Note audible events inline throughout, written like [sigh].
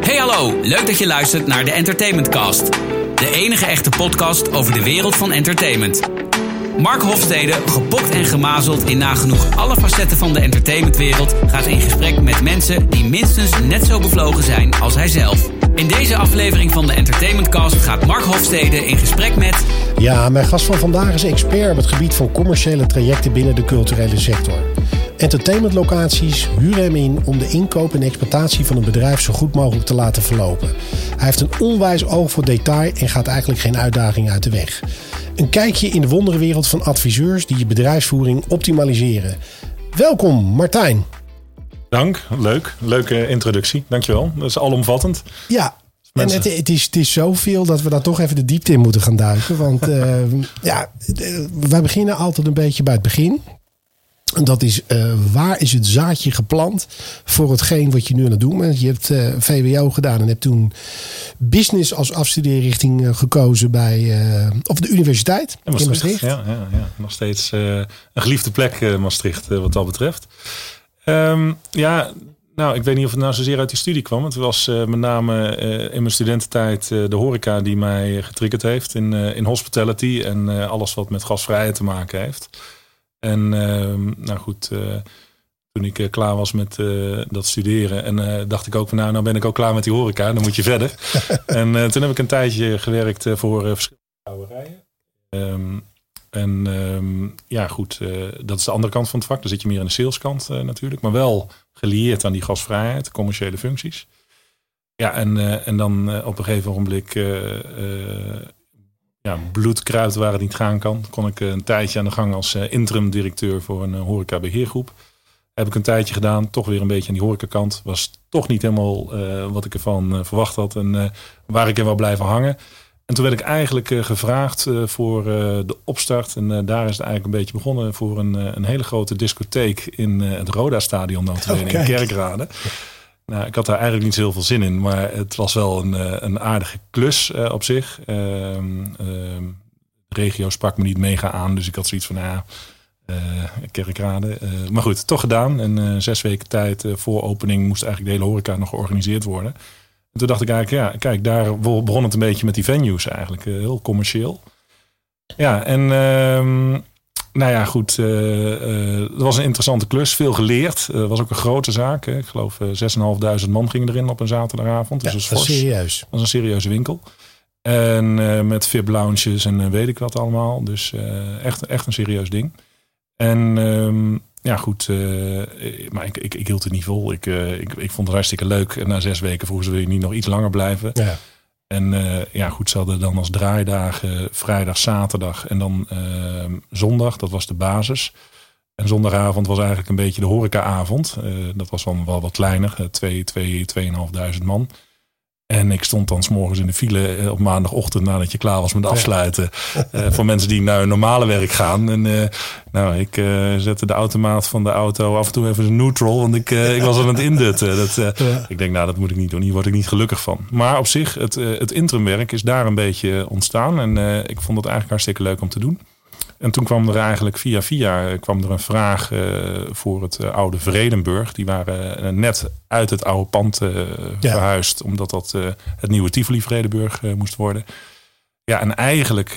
Hey hallo, leuk dat je luistert naar de Entertainment Cast. De enige echte podcast over de wereld van entertainment. Mark Hofstede, gepokt en gemazeld in nagenoeg alle facetten van de entertainmentwereld, gaat in gesprek met mensen die minstens net zo bevlogen zijn als hij zelf. In deze aflevering van de Entertainment Cast gaat Mark Hofstede in gesprek met. Ja, mijn gast van vandaag is expert op het gebied van commerciële trajecten binnen de culturele sector. Entertainmentlocaties huren hem in om de inkoop en exploitatie van een bedrijf zo goed mogelijk te laten verlopen. Hij heeft een onwijs oog voor detail en gaat eigenlijk geen uitdaging uit de weg. Een kijkje in de wonderenwereld van adviseurs die je bedrijfsvoering optimaliseren. Welkom, Martijn. Dank, leuk. Leuke introductie. Dankjewel. Dat is alomvattend. Ja, en het, het, is, het is zoveel dat we daar toch even de diepte in moeten gaan duiken. Want uh, [laughs] ja, wij beginnen altijd een beetje bij het begin. Dat is uh, waar is het zaadje geplant voor hetgeen wat je nu aan het doen bent. Je hebt uh, VWO gedaan en hebt toen business als afstudeerrichting uh, gekozen bij of de universiteit in Maastricht. Ja, ja, ja, nog steeds een geliefde plek Maastricht wat dat betreft. Um, ja, nou, ik weet niet of het nou zozeer uit die studie kwam. Het was met name in mijn studententijd de horeca die mij getriggerd heeft in, in hospitality en alles wat met gasvrijheid te maken heeft. En ehm, nou goed, uh, toen ik uh, klaar was met uh, dat studeren. En dacht ik ook van nou, nou ben ik ook klaar met die horeca. Dan moet je verder. [laughs] en toen heb ik een tijdje gewerkt voor verschillende brouwerijen. Um, en um, ja, goed, dat is de andere kant van het vak. Dan zit je meer aan de saleskant natuurlijk. Maar wel gelieerd aan die gasvrijheid, commerciële functies. Ja, en, en dan op een gegeven ogenblik ja, bloedkruid waar het niet gaan kan. Kon ik eh, een tijdje aan de gang als eh, interim directeur voor een eh, horeca beheergroep. Heb ik een tijdje gedaan, toch weer een beetje aan die horecakant. Was toch niet helemaal wat ik ervan verwacht had en waar ik er wel blijven hangen. En toen werd ik eigenlijk gevraagd voor de opstart. En daar is het eigenlijk een beetje begonnen voor een, een hele grote discotheek in het Roda-stadion oh, in Kerkrade. Nou, ik had daar eigenlijk niet zo heel veel zin in, maar het was wel een, eh, een aardige klus uh, op zich. Uh, de regio sprak me niet mega aan, dus ik had zoiets van, ja, uh, kerkrade. maar goed, toch gedaan. En zes weken tijd voor opening moest eigenlijk de hele horeca nog georganiseerd worden. En toen dacht ik eigenlijk, ja, kijk, daar begon het een beetje met die venues eigenlijk. heel commercieel. Ja, en ehm, nou ja, goed. Uh, het was een interessante klus. Veel geleerd. Het was ook een grote zaak. Hè. Ik geloof uh, 6.500 man gingen erin op een zaterdagavond. Dus ja, dat is serieus. Dat was een serieuze winkel. En met VIP lounges en weet ik wat allemaal. Dus echt, echt een serieus ding. En ehm, ja, goed. maar ik, ik, ik hield het niet vol. Ik, ik, ik vond het hartstikke leuk. En na zes weken vroegen ze wil je niet nog iets langer blijven. Ja. En uh, ja, goed, ze hadden dan als draaidagen vrijdag, zaterdag en dan uh, zondag. Dat was de basis. En zondagavond was eigenlijk een beetje de horecaavond. Uh, dat was dan wel wat kleiner, twee, twee, tweeënhalfduizend man. En ik stond dan s'morgens in de file eh, op maandagochtend nadat je klaar was met afsluiten. Ja. Uh, voor mensen die naar hun normale werk gaan. En uh, nou, ik uh, zette de automaat van de auto af en toe even een neutral. Want ik, ik was aan het indutten. Dat, ja. Ik denk, nou, dat moet ik niet doen. Hier word ik niet gelukkig van. Maar op zich, het, het interimwerk is daar een beetje ontstaan. En ik vond het eigenlijk hartstikke leuk om te doen. En toen kwam er eigenlijk via via eh, kwam er een vraag uh, voor het uh, oude Vredenburg. Die waren uh, net uit het oude pand ja. verhuisd, omdat dat het nieuwe Tivoli Vredenburg moest worden. Ja, en eigenlijk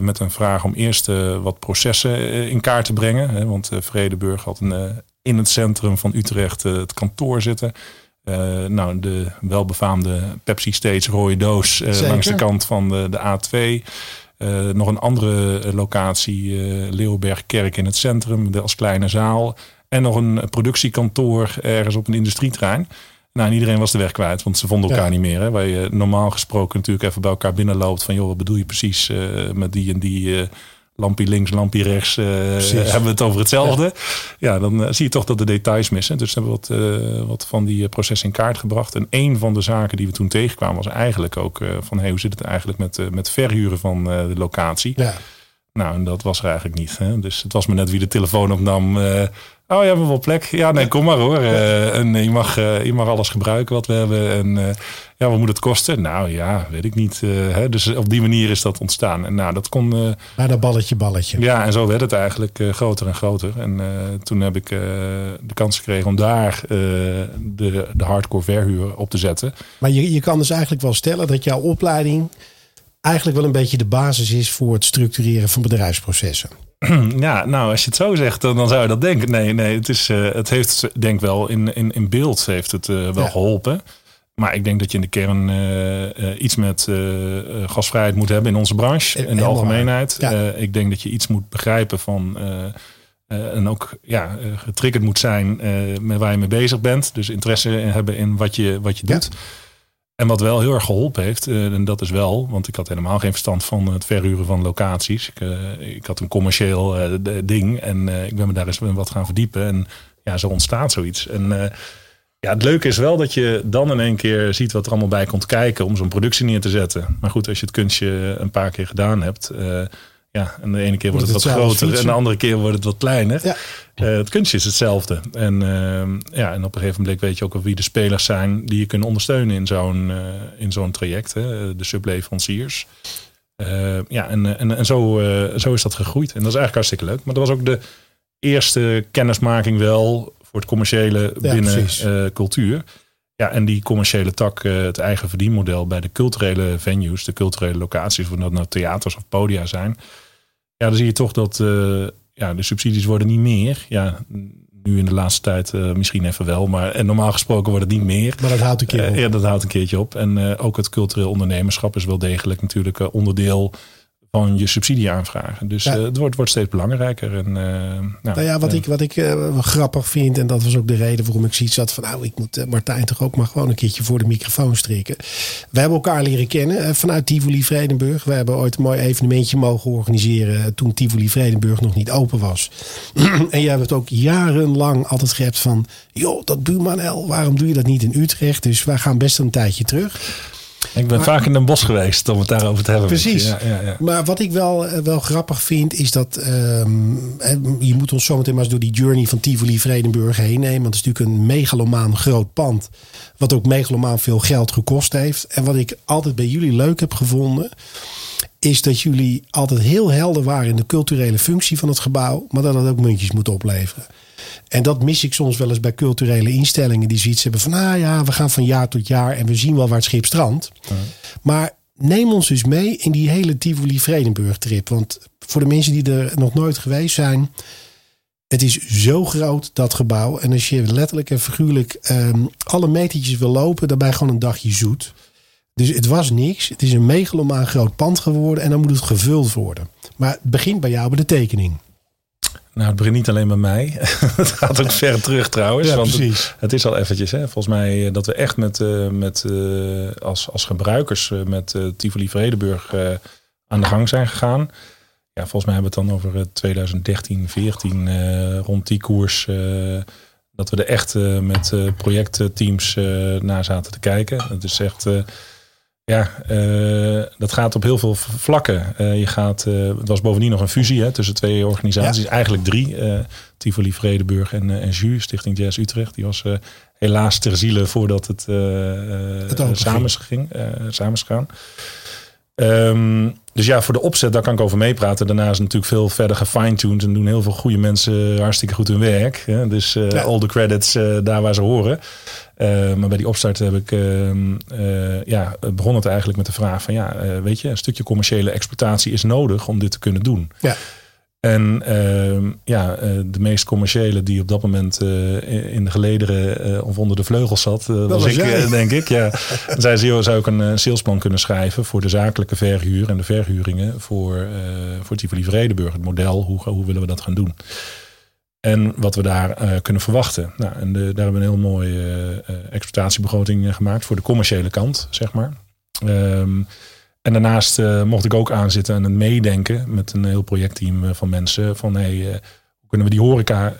met een vraag om eerst wat processen in kaart te brengen. Hè, want Vredenburg had een, in het centrum van Utrecht het kantoor zitten. nou, de welbefaamde Pepsi Stage rode doos langs de kant van de, de A2. Uh, nog een andere eh, locatie, uh, Leeuwbergkerk in het centrum, als kleine zaal. En nog een productiekantoor ergens op een industrieterrein. Nou, en iedereen was de weg kwijt, want ze vonden elkaar niet meer. Hè? Waar je normaal gesproken natuurlijk even bij elkaar binnenloopt. Van joh, wat bedoel je precies uh, met die en die lampje links, lampje rechts, uh, [laughs] hebben we het over hetzelfde. Ja, dan eh, zie je toch dat de details missen. Dus hebben we wat, uh, wat van die processen in kaart gebracht. En een van de zaken die we toen tegenkwamen was eigenlijk ook van hey, hoe zit het eigenlijk met, met verhuren van de locatie? Ja. Nou, en dat was er eigenlijk niet. Hè? Dus het was me net wie de telefoon opnam. Oh, je hebt wel plek. Ja, nee, kom maar hoor. Uh, en je mag, uh, je mag alles gebruiken wat we hebben. En uh, ja, wat moet het kosten? Nou ja, weet ik niet. Hè? Dus op die manier is dat ontstaan. En nou, dat kon... Maar dat balletje, balletje. Ja, en zo werd het eigenlijk groter en groter. En toen heb ik de kans gekregen om daar de, de hardcore verhuur op te zetten. Maar je, je kan dus eigenlijk wel stellen dat jouw opleiding eigenlijk wel een beetje de basis is voor het structureren van bedrijfsprocessen. [clears throat] Ja, nou, als je het zo zegt, dan, dan zou je dat denken. Nee, nee, het, is, uh, het heeft, denk wel, in, in, in beeld heeft het uh, wel ja. geholpen. Maar ik denk dat je in de kern uh, iets met gasvrijheid moet hebben in onze branche, in de algemeenheid. Ja. ik denk dat je iets moet begrijpen van. en ook ja, getriggerd moet zijn met waar je mee bezig bent. Dus interesse hebben in wat je, wat je doet. En wat wel heel erg geholpen heeft, uh, en dat is wel, want ik had helemaal geen verstand van het verhuren van locaties. Ik, uh, ik had een commercieel uh, ding en ik ben me daar eens wat gaan verdiepen. En ja, zo ontstaat zoiets. En ja, het leuke is wel dat je dan in één keer ziet wat er allemaal bij komt kijken om zo'n productie neer te zetten. Maar goed, als je het kunstje een paar keer gedaan hebt, ja, en de ene keer wordt het, wat groter en de andere keer wordt het wat kleiner. Ja. Uh, het kunstje is hetzelfde. En, uh, ja, en op een gegeven moment weet je ook wel wie de spelers zijn die je kunnen ondersteunen in zo'n uh, in zo'n traject. Hè? De subleveranciers. ja, en, en, en zo, zo is dat gegroeid. En dat is eigenlijk hartstikke leuk. Maar dat was ook de eerste kennismaking wel voor het commerciële binnen cultuur. Ja, en die commerciële tak, het eigen verdienmodel bij de culturele venues, de culturele locaties, of dat nou theaters of podia zijn ja, dan zie je toch dat uh, ja, de subsidies worden niet meer. Ja, nu in de laatste tijd uh, misschien even wel, maar en normaal gesproken wordt het niet meer. Maar dat houdt een keer op. Uh, ja, dat houdt een keertje op. En ook het cultureel ondernemerschap is wel degelijk natuurlijk onderdeel van je subsidie aanvragen. Dus ja. uh, het wordt, wordt steeds belangrijker. En, uh, nou, nou, ja, wat uh, ik, wat ik grappig vind, en dat was ook de reden waarom ik zoiets had van, nou, ik moet Martijn toch ook maar gewoon een keertje voor de microfoon strikken. We hebben elkaar leren kennen vanuit Tivoli Vredenburg. We hebben ooit een mooi evenementje mogen organiseren toen Tivoli Vredenburg nog niet open was. [clears throat] en jij hebt het ook jarenlang altijd gehebt van, joh, dat buurman L, waarom doe je dat niet in Utrecht? Dus wij gaan best een tijdje terug. Ik ben vaak in een bos geweest om het daarover te hebben. Precies. Ja, ja, ja. Maar wat ik wel, eh, wel grappig vind, is dat um, je moet ons zometeen maar eens door die journey van Tivoli Vredenburg heen nemen. Want het is natuurlijk een megalomaan groot pand. Wat ook megalomaan veel geld gekost heeft. En wat ik altijd bij jullie leuk heb gevonden, is dat jullie altijd heel helder waren in de culturele functie van het gebouw. Maar dat het ook muntjes moet opleveren. En dat mis ik soms wel eens bij culturele instellingen die zoiets hebben van, ah ja, we gaan van jaar tot jaar en we zien wel waar het schip strandt. Maar neem ons dus mee in die hele Tivoli Vredenburg trip. Want voor de mensen die er nog nooit geweest zijn, het is zo groot, dat gebouw. En als je letterlijk en figuurlijk um, alle metertjes wil lopen, je gewoon een dagje zoet. Dus het was niks. Het is een megalomaan groot pand geworden en dan moet het gevuld worden. Maar het begint bij jou bij de tekening. Nou, het begint niet alleen bij mij. [laughs] het gaat ook ver terug trouwens. Ja, want. Het, het, is al eventjes. Hè, volgens mij dat we echt met, uh, met, uh, als, als gebruikers uh, met Tivoli Vredenburg aan de gang zijn gegaan. Ja, volgens mij hebben we het dan over 2013, 14 rond die koers. dat we er echt met projectteams naar zaten te kijken. Het is echt ja, uh, dat gaat op heel veel vlakken. Uh, je gaat, uh, het was bovendien nog een fusie hè, tussen twee organisaties, ja. eigenlijk drie. Tivoli Vredeburg en, en JU, Stichting Jazz Utrecht. Die was helaas ter ziele voordat het, het samen ging, samen gaan. Um, dus ja, voor de opzet, daar kan ik over meepraten. Daarna is het natuurlijk veel verder gefine-tuned en doen heel veel goede mensen hartstikke goed hun werk. Hè? Dus uh, ja. all the credits uh, daar waar ze horen. Uh, maar bij die opstart heb ik, ehm, ja, begon het eigenlijk met de vraag van ja, weet je, een stukje commerciële exploitatie is nodig om dit te kunnen doen. Ja. En uh, ja, de meest commerciële die op dat moment in de gelederen of onder de vleugels zat, was, was ik, denk ik. Ja. [laughs] Zij zou ik een salesplan kunnen schrijven voor de zakelijke verhuur en de verhuringen voor, voor Tivoli Vredeburg. Het model, hoe, hoe willen we dat gaan doen? En wat we daar kunnen verwachten. Nou, en de, daar hebben we een heel mooie exploitatiebegroting gemaakt voor de commerciële kant, zeg maar. Um, en daarnaast uh, mocht ik ook aanzitten en het meedenken met een heel projectteam uh, van mensen. Van hey, uh, hoe kunnen we die horeca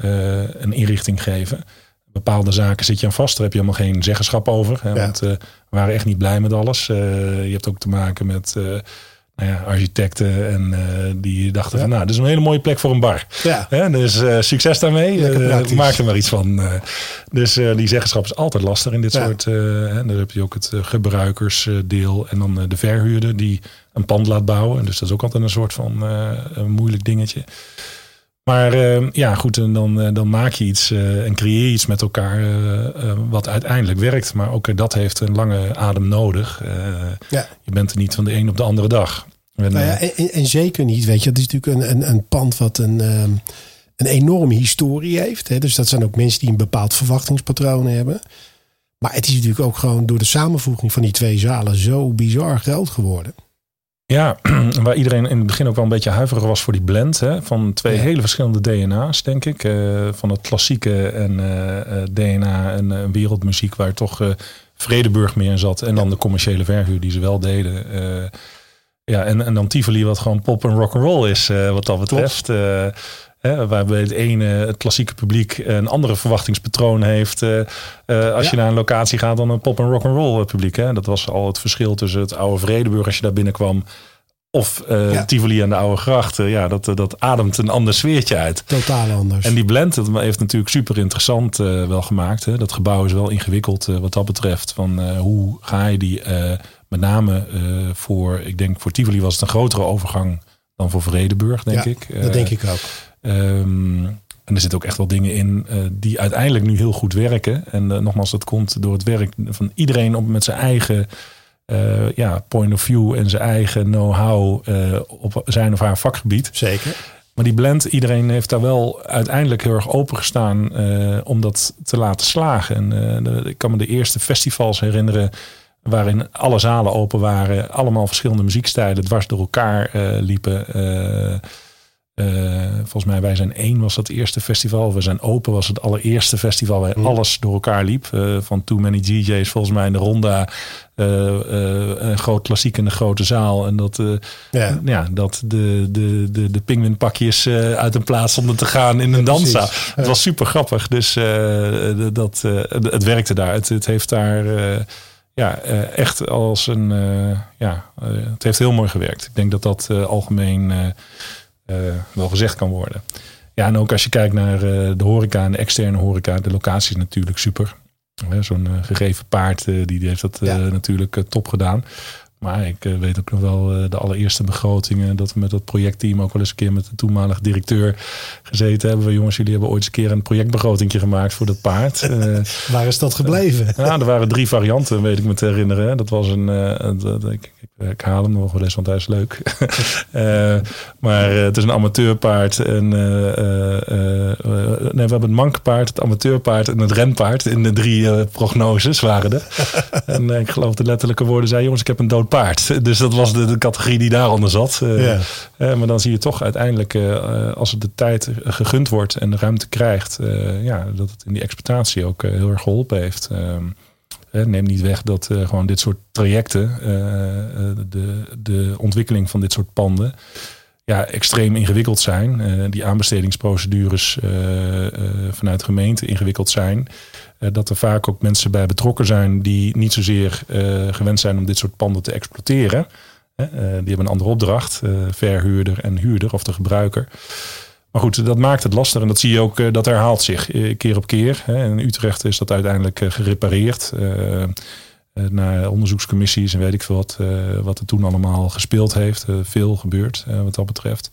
een inrichting geven? Bepaalde zaken zit je aan vast, daar heb je helemaal geen zeggenschap over. Hè, ja. Want we waren echt niet blij met alles. je hebt ook te maken met nou ja, architecten en die dachten van, nou, dit is een hele mooie plek voor een bar. Ja. dus succes daarmee. maak er maar iets van. dus die zeggenschap is altijd lastig in dit soort. en dan heb je ook het gebruikersdeel en dan de verhuurder die een pand laat bouwen. Dus dat is ook altijd een soort van een moeilijk dingetje. Maar uh, ja, goed, en dan, uh, dan maak je iets uh, en creëer je iets met elkaar uh, wat uiteindelijk werkt. Maar ook dat heeft een lange adem nodig. Ja. Je bent er niet van de een op de andere dag. En, nou ja, en, en, zeker niet, weet je. Het is natuurlijk een, een, een pand wat een, um, een enorme historie heeft. Hè? Dus dat zijn ook mensen die een bepaald verwachtingspatroon hebben. Maar het is natuurlijk ook gewoon door de samenvoeging van die twee zalen zo bizar groot geworden. Ja, [clears throat] waar iedereen in het begin ook wel een beetje huiverig was voor die blend. Hè, van twee hele verschillende DNA's, denk ik. Uh, van het klassieke en uh, uh, DNA en wereldmuziek, waar toch Vredeburg meer in zat. En dan de commerciële verhuur die ze wel deden. ja, en, en dan Tivoli, wat gewoon pop en rock and roll is, wat dat betreft. Hè, waarbij het ene, het klassieke publiek, een andere verwachtingspatroon heeft. als je naar een locatie gaat dan een pop en rock and roll publiek. Hè. Dat was al het verschil tussen het oude Vredeburg als je daar binnenkwam of uh, Tivoli aan de Oude Gracht. ja, dat, dat ademt een ander sfeertje uit. Totaal anders. En die blend dat heeft natuurlijk super interessant wel gemaakt. Hè. Dat gebouw is wel ingewikkeld wat dat betreft. Van hoe ga je die met name voor, ik denk voor Tivoli was het een grotere overgang dan voor Vredeburg, denk ja, ik. dat denk ik ook. Um, en er zitten ook echt wel dingen in die uiteindelijk nu heel goed werken. En nogmaals, dat komt door het werk van iedereen op met zijn eigen uh, ja, point of view en zijn eigen know-how op zijn of haar vakgebied. Zeker. Maar die blend, iedereen heeft daar wel uiteindelijk heel erg open gestaan om dat te laten slagen. En de, ik kan me de eerste festivals herinneren waarin alle zalen open waren, allemaal verschillende muziekstijlen dwars door elkaar liepen. Uh, volgens mij, wij zijn één was dat eerste festival. We zijn open was het allereerste festival waar mm. alles door elkaar liep. Uh, van Too Many DJ's, volgens mij in de ronda. Uh, een groot klassiek in de grote zaal. En dat, ja. ja. dat de, de, de, de uit een plaats stonden te gaan in een dansa. Het was super grappig. Dus dat, het werkte daar. Het, het heeft daar ja, echt als een. ja, het heeft heel mooi gewerkt. Ik denk dat dat algemeen wel gezegd kan worden. Ja, en ook als je kijkt naar uh, de horeca en de externe horeca, de locatie is natuurlijk super. Zo'n uh, gegeven paard, die, heeft dat ja. natuurlijk top gedaan. Maar ik weet ook nog wel de allereerste begrotingen. Dat we met dat projectteam ook wel eens een keer met de toenmalige directeur gezeten hebben. We, jongens, jullie hebben ooit eens een keer een projectbegroting gemaakt voor dat paard. [laughs] Waar is dat gebleven? ja, er waren drie varianten, weet ik me te herinneren. Dat was een. ik, ik, haal hem nog wel eens, want hij is leuk. [laughs] maar het is een amateurpaard. En, nee, we hebben het mankpaard, het amateurpaard en het renpaard. In de drie prognoses waren er. [laughs] en ik geloof de letterlijke woorden zei: jongens, ik heb een dood paard. [laughs] Dus dat was de, de categorie die daaronder zat. Maar dan zie je toch uiteindelijk, als het de tijd gegund wordt en de ruimte krijgt, ja, dat het in die exploitatie ook heel erg geholpen heeft. Ehm, neem niet weg dat gewoon dit soort trajecten, de, de ontwikkeling van dit soort panden, ja, extreem ingewikkeld zijn. die aanbestedingsprocedures vanuit gemeente ingewikkeld zijn. Eh, dat er vaak ook mensen bij betrokken zijn die niet zozeer gewend zijn om dit soort panden te exploiteren. Die hebben een andere opdracht, verhuurder en huurder of de gebruiker. Maar goed, dat maakt het lastig en dat zie je ook, dat herhaalt zich keer op keer. In Utrecht is dat uiteindelijk gerepareerd. naar onderzoekscommissies en weet ik veel wat, wat er toen allemaal gespeeld heeft. veel gebeurd wat dat betreft.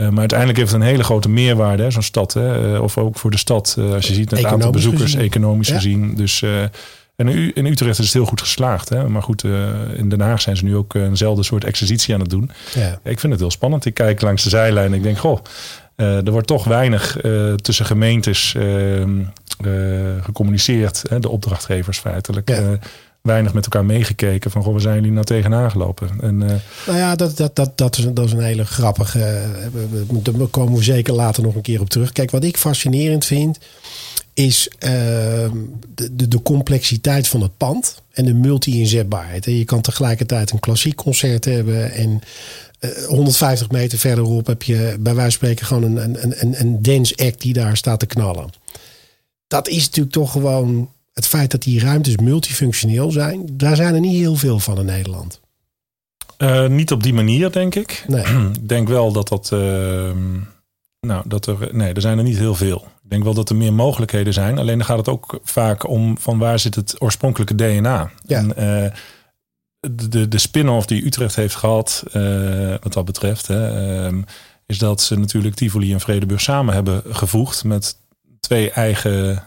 Uh, maar uiteindelijk heeft het een hele grote meerwaarde, zo'n stad. Hè? Uh, of ook voor de stad, uh, als je ziet het aantal bezoekers, gezien. economisch ja. gezien. Dus, en in Utrecht is het heel goed geslaagd. Hè? Maar goed, in Den Haag zijn ze nu ook eenzelfde soort exercitie aan het doen. Ja. Ik vind het heel spannend. Ik kijk langs de zijlijn en ik denk, goh, er wordt toch weinig tussen gemeentes ehm, gecommuniceerd. Hè? De opdrachtgevers feitelijk. Ja weinig met elkaar meegekeken van goh, waar zijn jullie nou tegenaan gelopen? En, uh... Nou ja, dat, dat, dat, dat, is, dat is een hele grappige. Uh, daar komen we zeker later nog een keer op terug. Kijk, wat ik fascinerend vind, is uh, de, de, de, complexiteit van het pand en de multi-inzetbaarheid. Je kan tegelijkertijd een klassiek concert hebben en 150 meter verderop heb je bij wijze van spreken gewoon een, een, een, een dance act die daar staat te knallen. Dat is natuurlijk toch gewoon het feit dat die ruimtes multifunctioneel zijn, daar zijn er niet heel veel van in Nederland. Uh, niet op die manier, denk ik. Nee. [clears throat] ik denk wel dat dat. Uh, nou, dat er. Nee, er zijn er niet heel veel. Ik denk wel dat er meer mogelijkheden zijn. Alleen dan gaat het ook vaak om van waar zit het oorspronkelijke DNA. Ja. En, uh, de, de spin-off die Utrecht heeft gehad, wat dat betreft, hè, ehm, is dat ze natuurlijk Tivoli en Vredeburg samen hebben gevoegd met twee eigen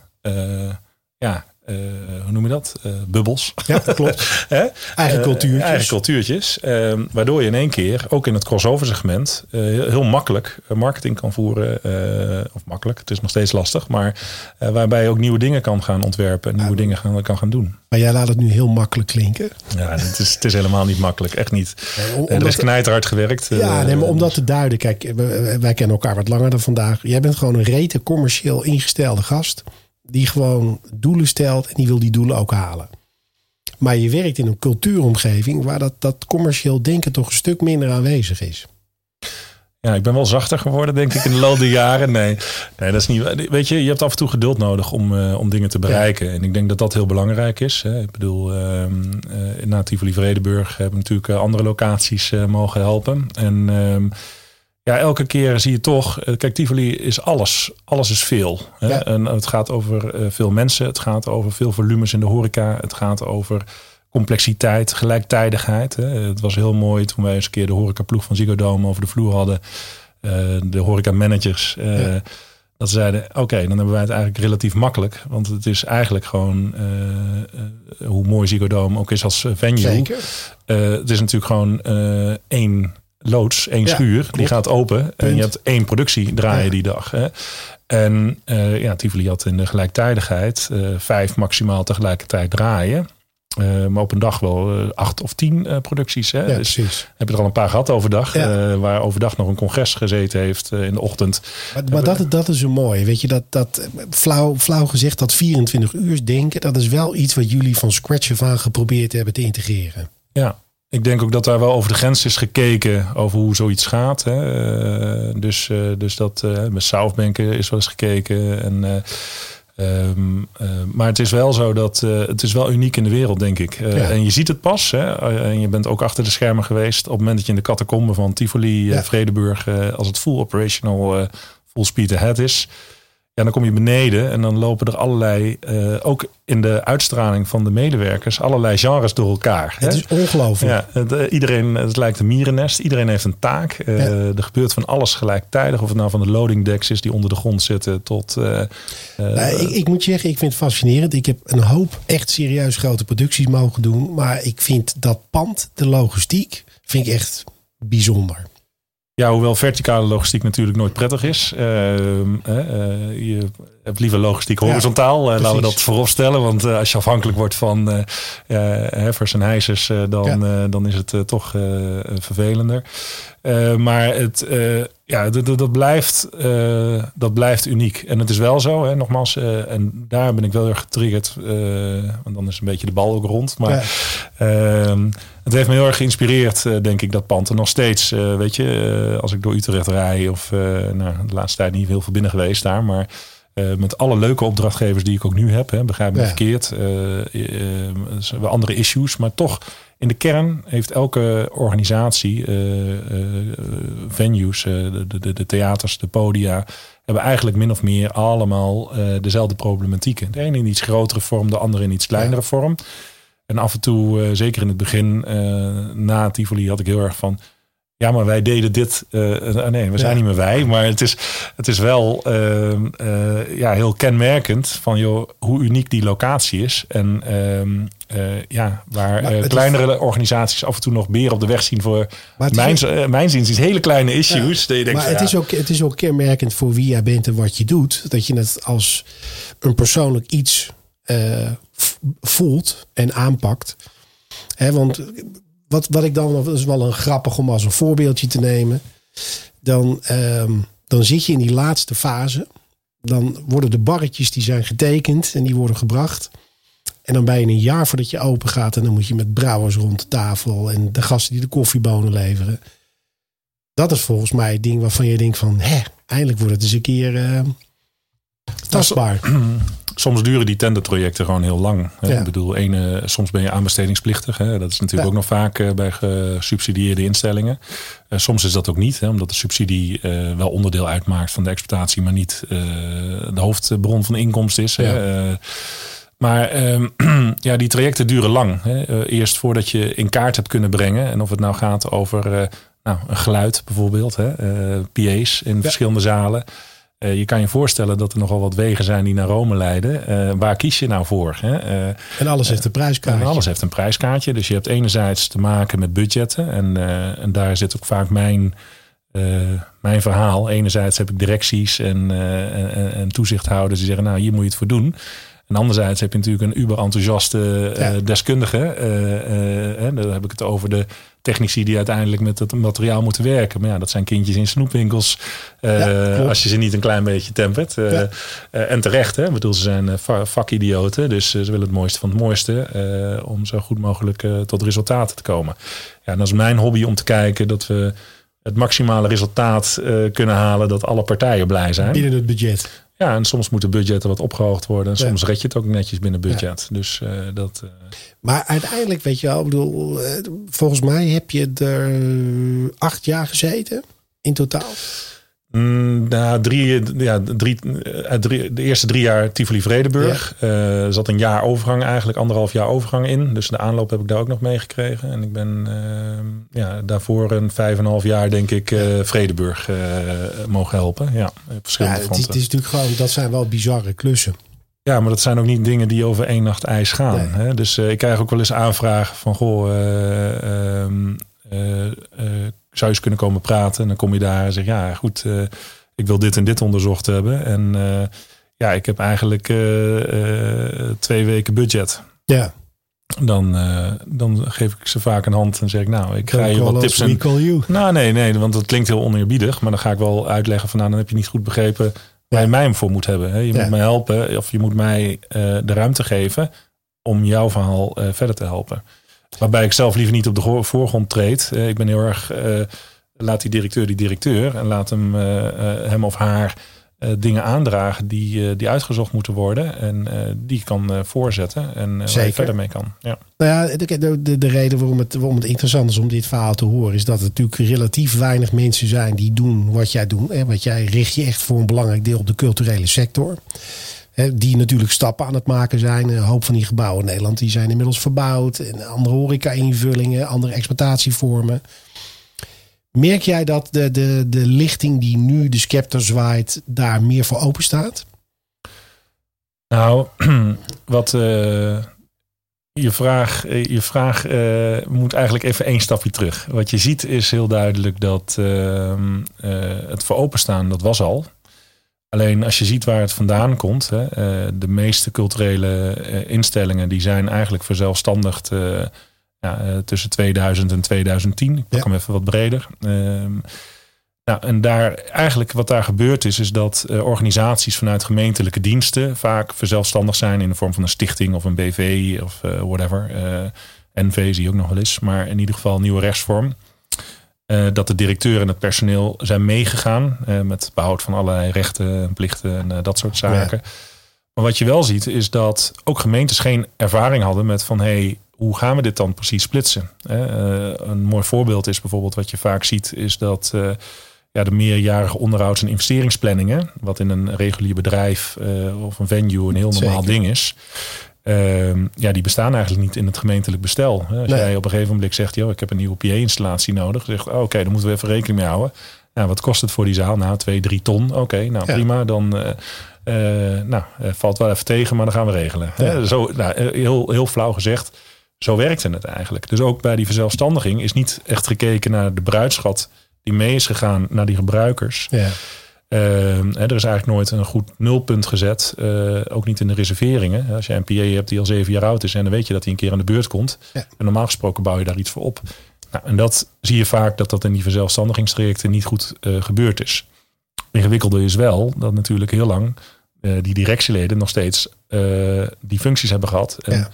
ja, uh, hoe noem je dat? Uh, bubbels. Ja, klopt. [laughs] eigen cultuurtjes. eigen cultuurtjes. Uh, waardoor je in één keer, ook in het crossover segment, heel, heel, makkelijk marketing kan voeren. of makkelijk, het is nog steeds lastig. Maar waarbij je ook nieuwe dingen kan gaan ontwerpen en nieuwe dingen gaan, kan gaan doen. Maar jij laat het nu heel makkelijk klinken. Ja, het is, het is helemaal niet makkelijk. Echt niet. Nee, om, er is knijterhard gewerkt. Ja, nee, maar om dat te duiden. Kijk, wij kennen elkaar wat langer dan vandaag. Jij bent gewoon een rete commercieel ingestelde gast die gewoon doelen stelt en die wil die doelen ook halen. Maar je werkt in een cultuuromgeving waar dat, dat commercieel denken toch een stuk minder aanwezig is. Ja, ik ben wel zachter geworden, denk ik, in de loop der jaren. Nee, nee, dat is niet. Weet je, je hebt af en toe geduld nodig om, uh, om dingen te bereiken. En ik denk dat dat heel belangrijk is. Hè. Ik bedoel, uh, uh, na Tivoli Vredeburg hebben natuurlijk andere locaties mogen helpen. En ehm, ja, elke keer zie je toch. Eh, kijk, Tivoli is alles. Alles is veel. Hè? En het gaat over uh, veel mensen. Het gaat over veel volumes in de horeca. Het gaat over complexiteit, gelijktijdigheid. Hè? Het was heel mooi toen wij eens een keer de horecaploeg van Ziggo Dome over de vloer hadden. Uh, de horeca managers. Ja. Dat ze zeiden, oké, dan hebben wij het eigenlijk relatief makkelijk. Want het is eigenlijk gewoon, hoe mooi Ziggo Dome ook is als venue. Zeker. het is natuurlijk gewoon één loods, één schuur, die gaat open. En je hebt één productie draaien die dag. Hè. En uh, ja, Tivoli had in de gelijktijdigheid uh, vijf maximaal tegelijkertijd draaien. Uh, maar op een dag wel acht of tien producties. Hè. Ja, dus precies. heb je er al een paar gehad overdag. Waar overdag nog een congres gezeten heeft in de ochtend. Maar, maar dat, dat is zo mooi. Weet je, dat, dat flauw, flauw gezegd, dat 24 uur denken. Dat is wel iets wat jullie van scratch af aan geprobeerd hebben te integreren. Ja, ik denk ook dat daar wel over de grens is gekeken over hoe zoiets gaat. Hè. dus, dus dat uh, met Southbank is wel eens gekeken. En, um, uh, maar het is wel zo dat het is wel uniek in de wereld, denk ik. Ja. En je ziet het pas. Hè. En je bent ook achter de schermen geweest op het moment dat je in de catacombe van Tivoli, ja. Vredeburg, als het full operational, full speed ahead is. Ja, dan kom je beneden en dan lopen er allerlei, uh, ook in de uitstraling van de medewerkers, allerlei genres door elkaar. Het hè? is ongelooflijk. Ja, het, uh, iedereen, het lijkt een mierennest. Iedereen heeft een taak. Uh, ja. Er gebeurt van alles gelijktijdig. Of het nou van de loading decks is die onder de grond zitten tot... Nou, ik, ik, moet je zeggen, ik vind het fascinerend. Ik heb een hoop echt serieus grote producties mogen doen. Maar ik vind dat pand, de logistiek, vind ik echt bijzonder. Ja, hoewel verticale logistiek natuurlijk nooit prettig is. Uh, je hebt liever logistiek horizontaal. Ja, laten we dat vooropstellen. Want als je afhankelijk wordt van heffers en hijsers, dan, ja. dan is het toch vervelender. maar het, ja, dat, blijft, dat blijft uniek. En het is wel zo, hè, nogmaals. en daar ben ik wel erg getriggerd. want dan is een beetje de bal ook rond. Maar ehm, het heeft me heel erg geïnspireerd, denk ik, dat pand. En nog steeds, weet je, als ik door Utrecht rij of nou, de laatste tijd niet heel veel binnen geweest daar. Maar uh, met alle leuke opdrachtgevers die ik ook nu heb, hè, begrijp me ja. verkeerd. Uh, andere issues, maar toch in de kern heeft elke organisatie, venues, de, de, de, theaters, de podia, hebben eigenlijk min of meer allemaal dezelfde problematieken. De ene in iets grotere vorm, de andere in iets kleinere ja. vorm. En af en toe, zeker in het begin, na Tivoli, had ik heel erg van ja, maar wij deden dit. Uh, nee, we zijn ja. niet meer wij. Maar het is, het is wel uh, uh, ja, heel kenmerkend van joh, hoe uniek die locatie is. En ja, waar kleinere is... organisaties af en toe nog meer op de weg zien voor mijn, ook... mijn ziens hele kleine issues. Ja. Je denkt, maar het, is ook, het is ook kenmerkend voor wie jij bent en wat je doet. Dat je het als een persoonlijk iets voelt en aanpakt. Hè, want wat, wat ik dan, dat is wel een grappig om als een voorbeeldje te nemen. Dan, um, dan zit je in die laatste fase. Dan worden de barretjes die zijn getekend en die worden gebracht. En dan ben je een jaar voordat je open gaat. En dan moet je met brouwers rond de tafel. En de gasten die de koffiebonen leveren. Dat is volgens mij het ding waarvan je denkt van... Hè, eindelijk wordt het eens een keer uh, tastbaar. [clears throat] soms duren die tendertrajecten gewoon heel lang. Ja. Ik bedoel, ene, soms ben je aanbestedingsplichtig. Hè? Dat is natuurlijk Ja. ook nog vaak eh, bij gesubsidieerde instellingen. Eh, soms is dat ook niet, hè? omdat de subsidie eh, wel onderdeel uitmaakt van de exploitatie, maar niet de hoofdbron van de inkomsten is. Ja. Maar ehm, [clears throat] ja, die trajecten duren lang. Hè? Eerst voordat je in kaart hebt kunnen brengen. En of het nou gaat over nou, een geluid bijvoorbeeld. Hè? PA's in verschillende zalen. Eh, je kan je voorstellen dat er nogal wat wegen zijn die naar Rome leiden. Eh, waar kies je nou voor? Hè? Eh, En alles heeft een prijskaartje. en alles heeft een prijskaartje. Dus je hebt enerzijds te maken met budgetten. En, en daar zit ook vaak mijn, mijn verhaal. Enerzijds heb ik directies en, en, en toezichthouders die zeggen... nou, hier moet je het voor doen. En anderzijds heb je natuurlijk een uber enthousiaste eh, Ja. deskundige. dan heb ik het over de technici die uiteindelijk met het materiaal moeten werken. Maar ja, dat zijn kindjes in snoepwinkels. eh, Ja, als je ze niet een klein beetje tempert. Eh, Ja. eh, en terecht, hè? Ik bedoel, ze zijn va- vakidioten. Dus ze willen het mooiste van het mooiste. om zo goed mogelijk tot resultaten te komen. Ja, en dat is mijn hobby om te kijken dat we het maximale resultaat kunnen halen. Dat alle partijen blij zijn. Binnen het budget. Ja, en soms moeten budgetten wat opgehoogd worden. En Ja. soms red je het ook netjes binnen budget. Dus eh, dat... eh, Maar uiteindelijk, weet je wel, ik bedoel, eh, volgens mij heb je er acht jaar gezeten in totaal. Mm, nou, drie, ja, drie, eh, drie, de eerste drie jaar Tivoli Vredenburg. Eh, er zat een jaar overgang eigenlijk, anderhalf jaar overgang in. Dus de aanloop heb ik daar ook nog meegekregen. En ik ben eh, ja, daarvoor een vijf en een half jaar, denk ik, eh, Vredenburg mogen helpen. Ja, op Ja, verschillende het, is, fronten. het is natuurlijk gewoon, dat zijn wel bizarre klussen. Ja, maar dat zijn ook niet dingen die over één nacht ijs gaan. Nee. Hè? Dus ik krijg ook wel eens aanvragen van... Goh, eh, ehm, eh, eh, zou je eens kunnen komen praten? En dan kom je daar en zeg ja, goed, eh, ik wil dit en dit onderzocht hebben. En eh, ja, ik heb eigenlijk eh, twee weken budget. Ja, Dan, dan geef ik ze vaak een hand en zeg ik, nou, ik ga je wat tips en call you. nou, nee, nee, want dat klinkt heel oneerbiedig. Maar dan ga ik wel uitleggen van, nou, dan heb je niet goed begrepen waar je mij voor moet hebben. hè. Je Ja. moet mij helpen of je moet mij de ruimte geven om jouw verhaal verder te helpen. Waarbij ik zelf liever niet op de voorgrond treed. Eh, ik ben heel erg, eh, laat die directeur die directeur en laat hem, eh, hem of haar dingen aandragen die, die uitgezocht moeten worden. En die kan voorzetten en waar je verder mee kan. Ja. Nou ja, de, de, de, de reden waarom het, waarom het interessant is om dit verhaal te horen, is dat er natuurlijk relatief weinig mensen zijn die doen wat jij doet. Hè, want jij richt je echt voor een belangrijk deel op de culturele sector. Die natuurlijk stappen aan het maken zijn. Een hoop van die gebouwen in Nederland die zijn inmiddels verbouwd. En andere horeca-invullingen, andere exploitatievormen. Merk jij dat de, de, de lichting die nu de scepter zwaait, daar meer voor open staat? Nou, [clears throat] wat eh, je vraag, eh, je vraag eh, moet eigenlijk even één stapje terug. Wat je ziet is heel duidelijk dat ehm, eh, het voor openstaan, dat was al. Alleen als je ziet waar het vandaan komt, hè, eh, de meeste culturele eh, instellingen die zijn eigenlijk verzelfstandigd eh, ja, tussen 2000 en 2010. Ik pak Ja. hem even wat breder. Ehm, nou, en daar eigenlijk wat daar gebeurd is, is dat organisaties vanuit gemeentelijke diensten vaak verzelfstandig zijn in de vorm van een stichting of een BV of whatever. NV zie je ook nog wel eens, maar in ieder geval een nieuwe rechtsvorm. Eh, dat de directeur en het personeel zijn meegegaan eh, met behoud van allerlei rechten en plichten en eh, dat soort zaken. Maar wat je wel ziet is dat ook gemeentes geen ervaring hadden met van hey, hoe gaan we dit dan precies splitsen? Een mooi voorbeeld is bijvoorbeeld wat je vaak ziet, is dat ja, de meerjarige onderhouds- en investeringsplanningen, wat in een regulier bedrijf of een venue een heel normaal Zeker. ding is. Ehm, ja, die bestaan eigenlijk niet in het gemeentelijk bestel. Als Nee. jij op een gegeven moment zegt, joh, ik heb een nieuwe PA-installatie nodig. Dan zegt, oh, oké, dan moeten we even rekening mee houden. Nou, wat kost het voor die zaal? Nou, twee, drie ton. Oké, nou Ja. prima. Dan eh, nou, eh, valt wel even tegen, maar dan gaan we regelen. Ja. Zo, nou, heel, heel flauw gezegd, zo werkte het eigenlijk. Dus ook bij die verzelfstandiging is niet echt gekeken naar de bruidschat die mee is gegaan naar die gebruikers. Ja. Ehm, hè, er is eigenlijk nooit een goed nulpunt gezet. eh, ook niet in de reserveringen. Als je een PA hebt die al zeven jaar oud is en dan weet je dat hij een keer aan de beurt komt. Ja. En normaal gesproken bouw je daar iets voor op. Nou, en dat zie je vaak dat dat in die verzelfstandigingstrajecten niet goed eh, gebeurd is. Ingewikkelde is wel dat natuurlijk heel lang eh, die directieleden nog steeds die functies hebben gehad. En Ja.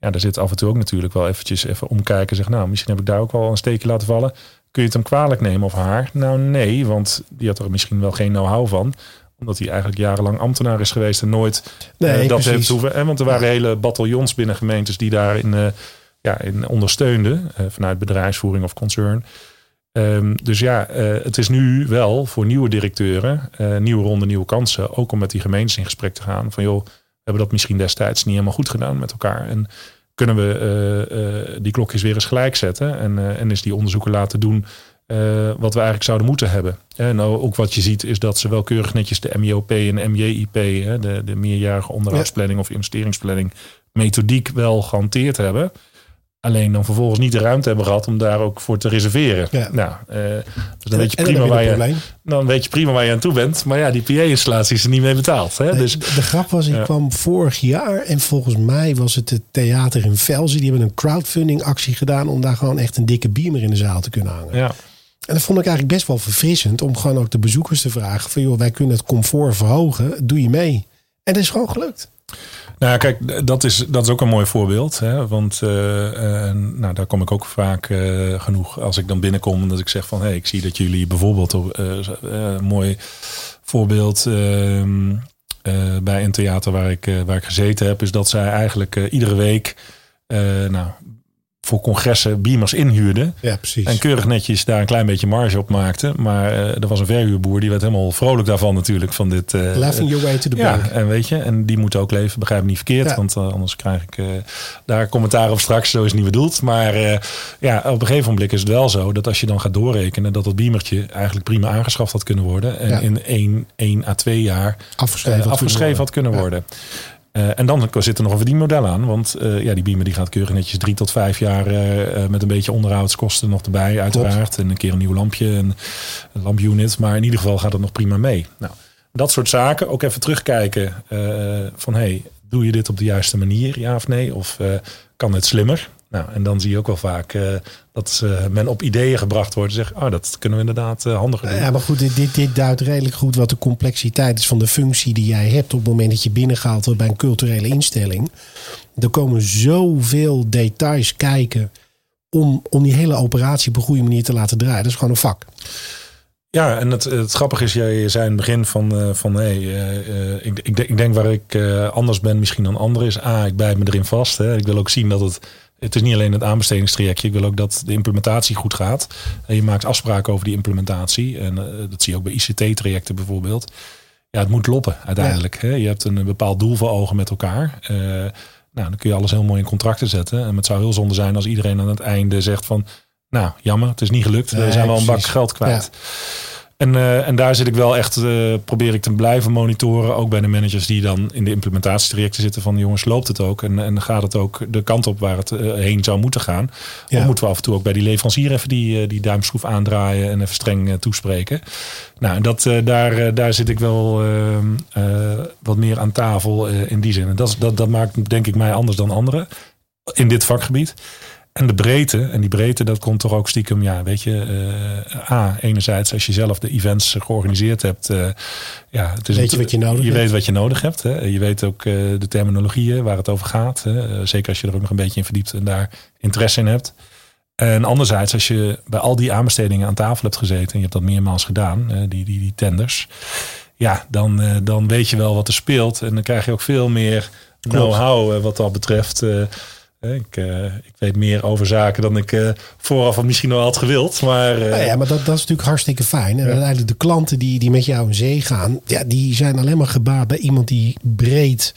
ja. daar zit af en toe ook natuurlijk wel eventjes even omkijken. Zeg, nou, misschien heb ik daar ook wel een steekje laten vallen. Kun je het hem kwalijk nemen of haar? Nou, nee, want die had er misschien wel geen know-how van. Omdat hij eigenlijk jarenlang ambtenaar is geweest en nooit Nee, eh, dat precies. heeft hoeven. En want er waren hele bataljons binnen gemeentes die daarin eh, ja, in ondersteunden. eh, vanuit bedrijfsvoering of concern. Ehm, dus ja, het is nu wel voor nieuwe directeuren, nieuwe ronde, nieuwe kansen. Ook om met die gemeentes in gesprek te gaan. Van joh, we hebben dat misschien destijds niet helemaal goed gedaan met elkaar. En kunnen we eh, eh, die klokjes weer eens gelijk zetten. En, eh, en is die onderzoeken laten doen wat we eigenlijk zouden moeten hebben. En nou, ook wat je ziet is dat ze wel keurig netjes de MIOP en MJIP, hè, de, de meerjarige onderhoudsplanning of investeringsplanning, methodiek wel gehanteerd hebben. Alleen dan vervolgens niet de ruimte hebben gehad om daar ook voor te reserveren. Ja. Nou, dus dan weet je dan prima waar je, dan weet je prima waar je aan toe bent. Maar ja, die PA-installatie is er niet mee betaald. Hè? Nee, Dus de, de grap was, ik Ja. kwam vorig jaar en volgens mij was het het theater in Velzen. Die hebben een crowdfunding actie gedaan om daar gewoon echt een dikke beamer in de zaal te kunnen hangen. ja, En dat vond ik eigenlijk best wel verfrissend om gewoon ook de bezoekers te vragen van joh, wij kunnen het comfort verhogen, doe je mee? En dat is gewoon gelukt. Nou kijk, dat is, dat is ook een mooi voorbeeld. Hè? Want eh, eh, nou, daar kom ik ook vaak eh, genoeg als ik dan binnenkom. Dat ik zeg van, hey, ik zie dat jullie bijvoorbeeld een mooi voorbeeld ehm, eh, bij een theater waar ik, waar ik gezeten heb. Is dat zij eigenlijk iedere week nou, voor congressen beamers inhuurden. Ja, precies. En keurig netjes daar een klein beetje marge op maakte. Maar eh, er was een verhuurboer die werd helemaal vrolijk daarvan natuurlijk. Van dit, Laughing your way to the ja, bank. en weet je, en die moeten ook leven, begrijp ik niet verkeerd. Ja. Want eh, anders krijg ik daar commentaar op straks. Zo is het niet bedoeld. Maar ja, op een gegeven moment is het wel zo dat als je dan gaat doorrekenen, dat dat beamertje eigenlijk prima aangeschaft had kunnen worden. En Ja. in één, één à twee jaar Afgeschreven, had afgeschreven had kunnen worden. Eh, en dan zit er nog een verdienmodel aan. Want eh, ja, die beamer die gaat keurig netjes drie tot vijf jaar eh, met een beetje onderhoudskosten nog erbij, uiteraard. En een keer een nieuw lampje, en een lampunit. Maar in ieder geval gaat het nog prima mee. Nou, dat soort zaken. Ook even terugkijken van hey, doe je dit op de juiste manier, ja of nee? Of kan het slimmer? Nou, en dan zie je ook wel vaak eh, dat men op ideeën gebracht wordt. Zeg, oh, dat kunnen we inderdaad eh, handiger doen. Ja, maar goed, dit, dit, dit duidt redelijk goed wat de complexiteit is van de functie die jij hebt op het moment dat je binnengehaald wordt bij een culturele instelling. Er komen zoveel details kijken om, om die hele operatie op een goede manier te laten draaien. Dat is gewoon een vak. Ja, en het, het grappige is, jij zei in het begin van, eh, van hey, ik, ik, denk- ik denk waar ik anders ben misschien dan anderen is, A, ik bijt me erin vast. Hè. Ik wil ook zien dat het, het is niet alleen het aanbestedingstrajectje, ik wil ook dat de implementatie goed gaat. En je maakt afspraken over die implementatie en eh, dat zie je ook bij ICT-trajecten bijvoorbeeld. Ja, het moet loppen uiteindelijk. Hè. Je hebt een bepaald doel voor ogen met elkaar. Eh, nou, dan kun je alles heel mooi in contracten zetten. En het zou heel zonde zijn als iedereen aan het einde zegt van... Nou, jammer, het is niet gelukt. We zijn wel een bak geld kwijt. En, eh, en daar zit ik wel echt, eh, probeer ik te blijven monitoren. Ook bij de managers die dan in de implementatietrajecten zitten. Van jongens, loopt het ook? En, en gaat het ook de kant op waar het eh, heen zou moeten gaan? Ja. Of moeten we af en toe ook bij die leverancier even die, die duimschroef aandraaien en even streng toespreken? Nou, en dat, daar, daar zit ik wel wat meer aan tafel in die zin. En dat, dat, dat maakt denk ik mij anders dan anderen in dit vakgebied. En de breedte, en die breedte, dat komt toch ook stiekem, ja, weet je, eh, A, enerzijds als je zelf de events georganiseerd hebt, eh, ja, het is Weet je wat je nodig je hebt. weet wat je nodig hebt. Hè? Je weet ook eh, de terminologieën waar het over gaat. Hè? Zeker als je er ook nog een beetje in verdiept en daar interesse in hebt. En anderzijds, als je bij al die aanbestedingen aan tafel hebt gezeten, en je hebt dat meermaals gedaan, die, die, die tenders, ja, dan, dan weet je wel wat er speelt. En dan krijg je ook veel meer know-how wat dat betreft. Ik, eh, ik weet meer over zaken dan ik eh, vooraf misschien wel had gewild. Maar eh, Nou ja, maar dat, dat is natuurlijk hartstikke fijn. En uiteindelijk de klanten die, die met jou in zee gaan, ja, die zijn alleen maar gebaat bij iemand die breed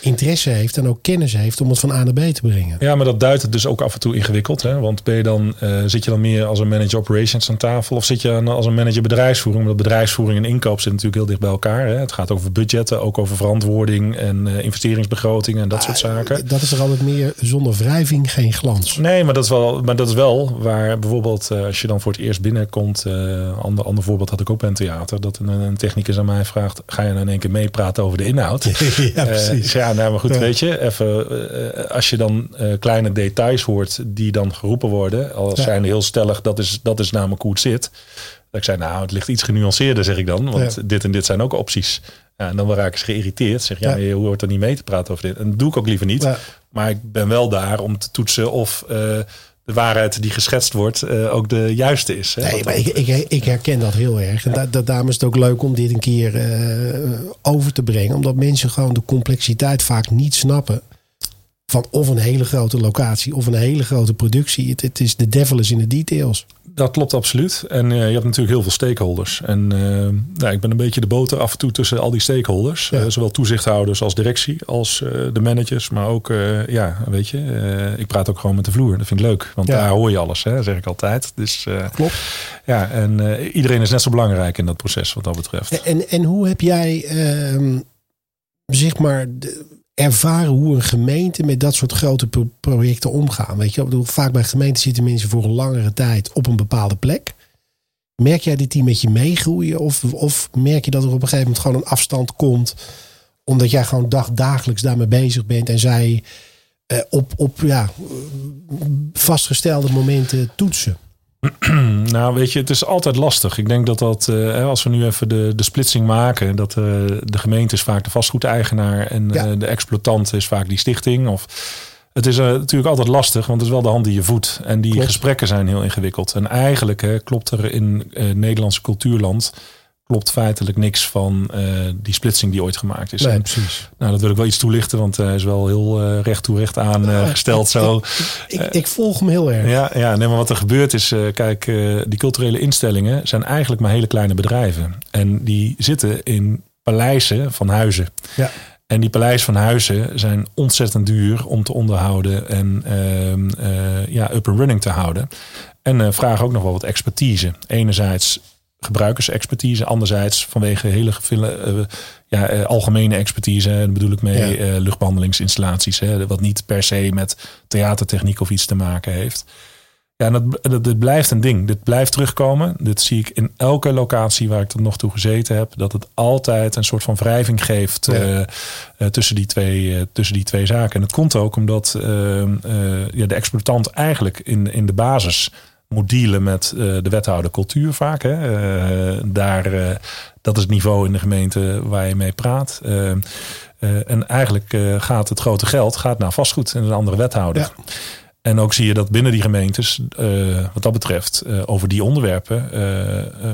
interesse heeft en ook kennis heeft om het van A naar B te brengen. Ja, maar dat duidt het dus ook af en toe ingewikkeld. Hè? Want ben je dan, zit je dan meer als een manager operations aan tafel? Of zit je dan als een manager bedrijfsvoering? Omdat bedrijfsvoering en inkoop zitten natuurlijk heel dicht bij elkaar. Hè? Het gaat over budgetten, ook over verantwoording en investeringsbegrotingen en dat soort zaken. Dat is er altijd meer zonder wrijving geen glans. Nee, maar dat is wel, maar dat is wel waar bijvoorbeeld eh, als je dan voor het eerst binnenkomt. eh ander, ander voorbeeld had ik ook bij een theater. Dat een, een technicus aan mij vraagt: ga je nou in één keer meepraten over de inhoud? [laughs] ja, Eh, precies. ja, nou, maar goed, Ja. weet je, even, als je dan kleine details hoort die dan geroepen worden, al Ja. zijn heel stellig, dat is, dat is namelijk hoe het zit. Dat ik zei, nou, het ligt iets genuanceerder, zeg ik dan, want Ja. dit en dit zijn ook opties. Ja, en dan raak ik geïrriteerd. Zeg, ja, Ja. maar je hoort er niet mee te praten over dit. En dat doe ik ook liever niet. Ja. Maar ik ben wel daar om te toetsen of eh, de waarheid die geschetst wordt uh, ook de juiste is. Hè? Nee, maar ik, ik, ik, herken dat heel erg. En da, daarom is het ook leuk om dit een keer uh, over te brengen. Omdat mensen gewoon de complexiteit vaak niet snappen. Van of een hele grote locatie of een hele grote productie. Het, het is de devil is in de details dat klopt absoluut. En uh, je hebt natuurlijk heel veel stakeholders. En uh, nou, ik ben een beetje de boter af en toe tussen al die stakeholders. Ja. Uh, zowel toezichthouders als directie, als de managers. Maar ook, ja, weet je, ik praat ook gewoon met de vloer. Dat vind ik leuk, want ja. daar hoor je alles, hè, zeg ik altijd. Dus, klopt. Ja, en iedereen is net zo belangrijk in dat proces wat dat betreft. En, en hoe heb jij, ehm, zeg maar... De, ervaren hoe een gemeente met dat soort grote projecten omgaan. Weet je, ik bedoel, vaak bij gemeenten zitten mensen voor een langere tijd op een bepaalde plek. Merk jij dit die met je meegroeien? Of, of merk je dat er op een gegeven moment gewoon een afstand komt, omdat jij gewoon dag, dagelijks daarmee bezig bent en zij eh, op, op ja, vastgestelde momenten toetsen? [clears throat] nou, weet je, het is altijd lastig. Ik denk dat dat, uh, als we nu even de, de splitsing maken, dat uh, de gemeente is vaak de vastgoedeigenaar en ja. uh, de exploitant is vaak die stichting. Of, het is natuurlijk altijd lastig, want het is wel de hand die je voedt. En die klopt. gesprekken zijn heel ingewikkeld. En eigenlijk hè, klopt er in Nederlandse cultuurland klopt feitelijk niks van uh, die splitsing die ooit gemaakt is. Nee, precies. Nou, dat wil ik wel iets toelichten, want hij is wel heel uh, recht toe recht aan uh, gesteld. zo. [laughs] Ik, ik, ik, volg hem heel erg. Ja, ja nee, maar wat er gebeurt is, kijk, die culturele instellingen zijn eigenlijk maar hele kleine bedrijven. En die zitten in paleizen van huizen. Ja. En die paleis van huizen zijn ontzettend duur om te onderhouden en ehm, ja, up and running te houden. En vragen ook nog wel wat expertise. Enerzijds gebruikersexpertise. Anderzijds vanwege hele uh, ja, uh, algemene expertise. Daar bedoel ik mee ja. uh, luchtbehandelingsinstallaties. Hè, wat niet per se met theatertechniek of iets te maken heeft. Ja, en dat, dat, dat, blijft een ding. Dit blijft terugkomen. Dit zie ik in elke locatie waar ik tot nog toe gezeten heb. Dat het altijd een soort van wrijving geeft ja. tussen, die twee, tussen die twee zaken. En dat komt ook omdat ja, de exploitant eigenlijk in, in de basis moet dealen met uh, de wethouder cultuur vaak. Hè. Uh, daar, uh, dat is het niveau in de gemeente waar je mee praat. en eigenlijk gaat het grote geld gaat naar vastgoed en een andere wethouder. Ja. En ook zie je dat binnen die gemeentes, wat dat betreft, over die onderwerpen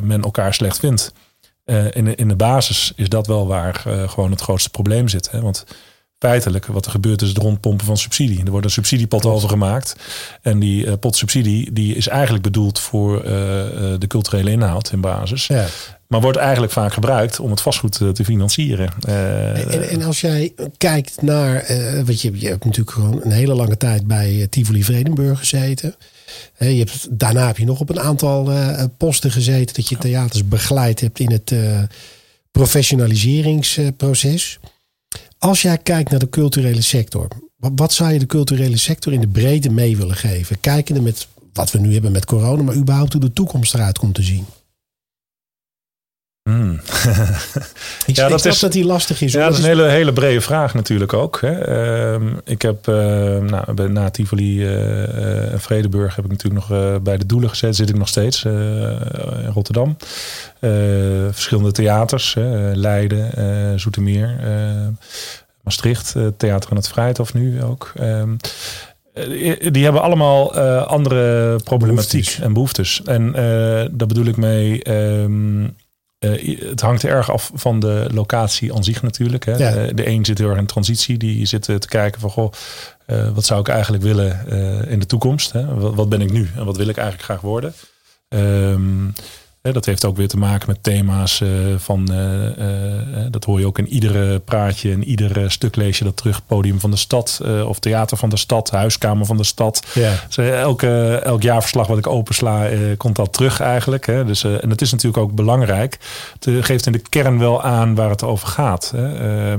men elkaar slecht vindt. in, de, in de basis is dat wel waar gewoon het grootste probleem zit. Hè? Want feitelijk wat er gebeurt is het rondpompen van subsidie. Er wordt een subsidiepot over gemaakt. En die uh, pot subsidie die is eigenlijk bedoeld voor uh, de culturele inhoud in basis. Ja. Maar wordt eigenlijk vaak gebruikt om het vastgoed te financieren. En, en, als jij kijkt naar, wat je, je hebt natuurlijk gewoon een hele lange tijd bij Tivoli Vredenburg gezeten. je hebt, daarna heb je nog op een aantal posten gezeten dat je theaters begeleid hebt in het professionaliseringsproces. Als jij kijkt naar de culturele sector, wat zou je de culturele sector in de breedte mee willen geven? Kijkende met wat we nu hebben met corona, maar überhaupt hoe de toekomst eruit komt te zien. Hmm. [laughs] ik ja, dat is dat die lastig is. Ja, dat is een hele, hele brede vraag natuurlijk ook. Hè. Uh, ik heb uh, nou, na Tivoli uh, en Vredeburg heb ik natuurlijk nog uh, bij de Doelen gezeten. Zit ik nog steeds in Rotterdam. verschillende theaters. Leiden, Zoetermeer, Maastricht. Theater van het Vrijthof nu ook. Ehm, die hebben allemaal andere problematiek en behoeftes. En daar bedoel ik mee... Um, uh, het hangt erg af van de locatie aan zich natuurlijk. Hè. Ja. Uh, de een zit heel erg in transitie. Die zit te kijken van, goh, uh, wat zou ik eigenlijk willen in de toekomst? Hè? Wat, wat, ben ik nu en wat wil ik eigenlijk graag worden? Um, dat heeft ook weer te maken met thema's van, dat hoor je ook in iedere praatje, in ieder stuk lees je dat terug. Podium van de stad of theater van de stad, huiskamer van de stad. Ja. Dus, elke, elk jaarverslag wat ik opensla, komt dat terug eigenlijk. Hè. Dus, en het is natuurlijk ook belangrijk. Het geeft in de kern wel aan waar het over gaat. Hè.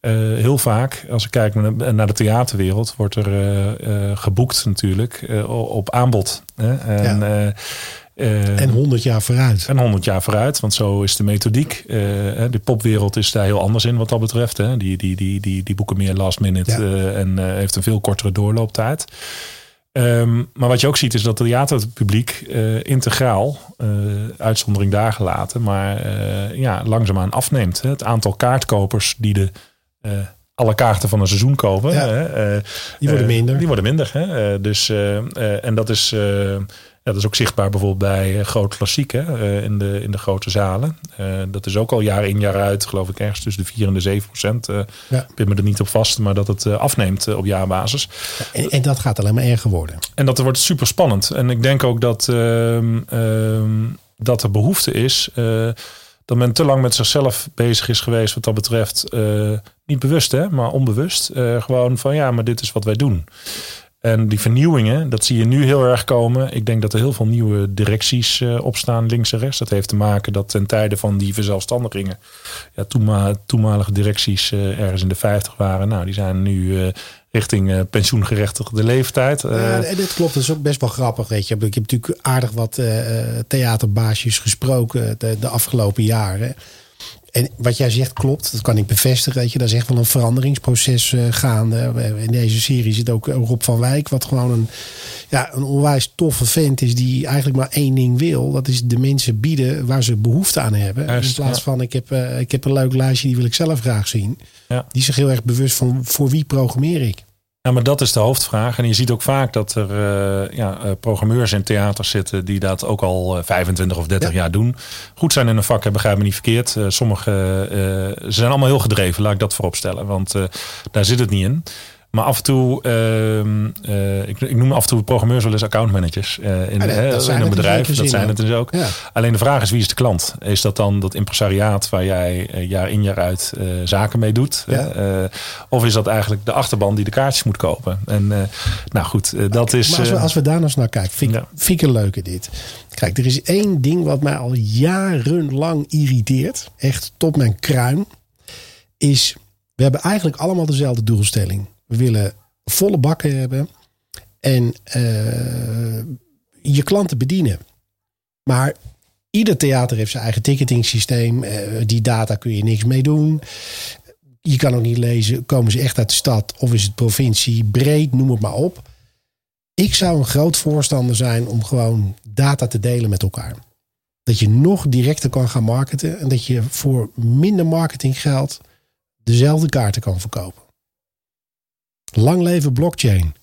Uh, heel vaak, als ik kijk naar de theaterwereld, wordt er uh, uh, geboekt natuurlijk op aanbod. Hè? En, ja. Uh, en 100 jaar vooruit. En 100 jaar vooruit, want zo is de methodiek. Uh, de popwereld is daar heel anders in wat dat betreft. Hè. Die, die, die, die, die boeken meer last minute ja. uh, en heeft een veel kortere doorlooptijd. Um, maar wat je ook ziet is dat het theaterpubliek integraal, uitzondering daar gelaten, maar ja, langzaamaan afneemt. Hè. Het aantal kaartkopers die de alle kaarten van een seizoen kopen. Ja. Die worden minder. die worden minder. Hè? dus, en dat is, dat is ook zichtbaar bijvoorbeeld bij Groot Klassiek hè? in, de, in de grote zalen. dat is ook al jaar in jaar uit, geloof ik, ergens tussen de 4 en de 7 procent. ja. Ik ben me er niet op vast, maar dat het afneemt op jaarbasis. En, en, dat gaat alleen maar erger worden. En dat wordt super spannend. En ik denk ook dat, ehm, ehm, dat er behoefte is dat men te lang met zichzelf bezig is geweest wat dat betreft. Uh, niet bewust hè, maar onbewust. Uh, gewoon van ja, maar dit is wat wij doen. En die vernieuwingen, dat zie je nu heel erg komen. Ik denk dat er heel veel nieuwe directies uh, opstaan, links en rechts. Dat heeft te maken dat ten tijde van die verzelfstandigingen... Ja, toenmalige directies ergens in de 50 waren. Nou, die zijn nu richting uh, pensioengerechtigde leeftijd. Ja, en dit klopt, dat is ook best wel grappig. Weet je. Ik heb natuurlijk aardig wat theaterbaasjes gesproken de, de, afgelopen jaren. En wat jij zegt klopt, dat kan ik bevestigen. Weet je, dat is echt wel een veranderingsproces gaande. In deze serie zit ook Rob van Wijk, wat gewoon een, ja, een onwijs toffe vent is die eigenlijk maar één ding wil. Dat is de mensen bieden waar ze behoefte aan hebben. in plaats van ik heb, ik heb een leuk lijstje, die wil ik zelf graag zien. Ja. Die is zich heel erg bewust van voor wie programmeer ik. Ja, maar dat is de hoofdvraag. En je ziet ook vaak dat er uh, ja, uh, programmeurs in theaters zitten die dat ook al 25 of 30 jaar doen. Goed zijn in een vak, begrijp me niet verkeerd. Uh, sommige, ze zijn allemaal heel gedreven, laat ik dat voorop stellen. Want daar zit het niet in. Maar af en toe, uh, ik, ik, noem af en toe programmeurs wel eens accountmanagers uh, in, in een bedrijf. Dat zijn het dus ook. Ja. Alleen de vraag is, wie is de klant? Is dat dan dat impresariaat waar jij uh, jaar in jaar uit zaken mee doet? Ja. of is dat eigenlijk de achterban die de kaartjes moet kopen? En nou goed, dat is... Maar als we, als we daar nog eens naar kijken, vind, ja. vind ik een leuke dit. Kijk, er is één ding wat mij al jarenlang irriteert. Echt tot mijn kruin. Is, we hebben eigenlijk allemaal dezelfde doelstelling. We willen volle bakken hebben en uh, je klanten bedienen. Maar ieder theater heeft zijn eigen ticketing systeem. Uh, die data kun je niks mee doen. Je kan ook niet lezen, komen ze echt uit de stad of is het provincie, breed, noem het maar op. Ik zou een groot voorstander zijn om gewoon data te delen met elkaar. Dat je nog directer kan gaan marketen en dat je voor minder marketinggeld dezelfde kaarten kan verkopen. Lang leven blockchain.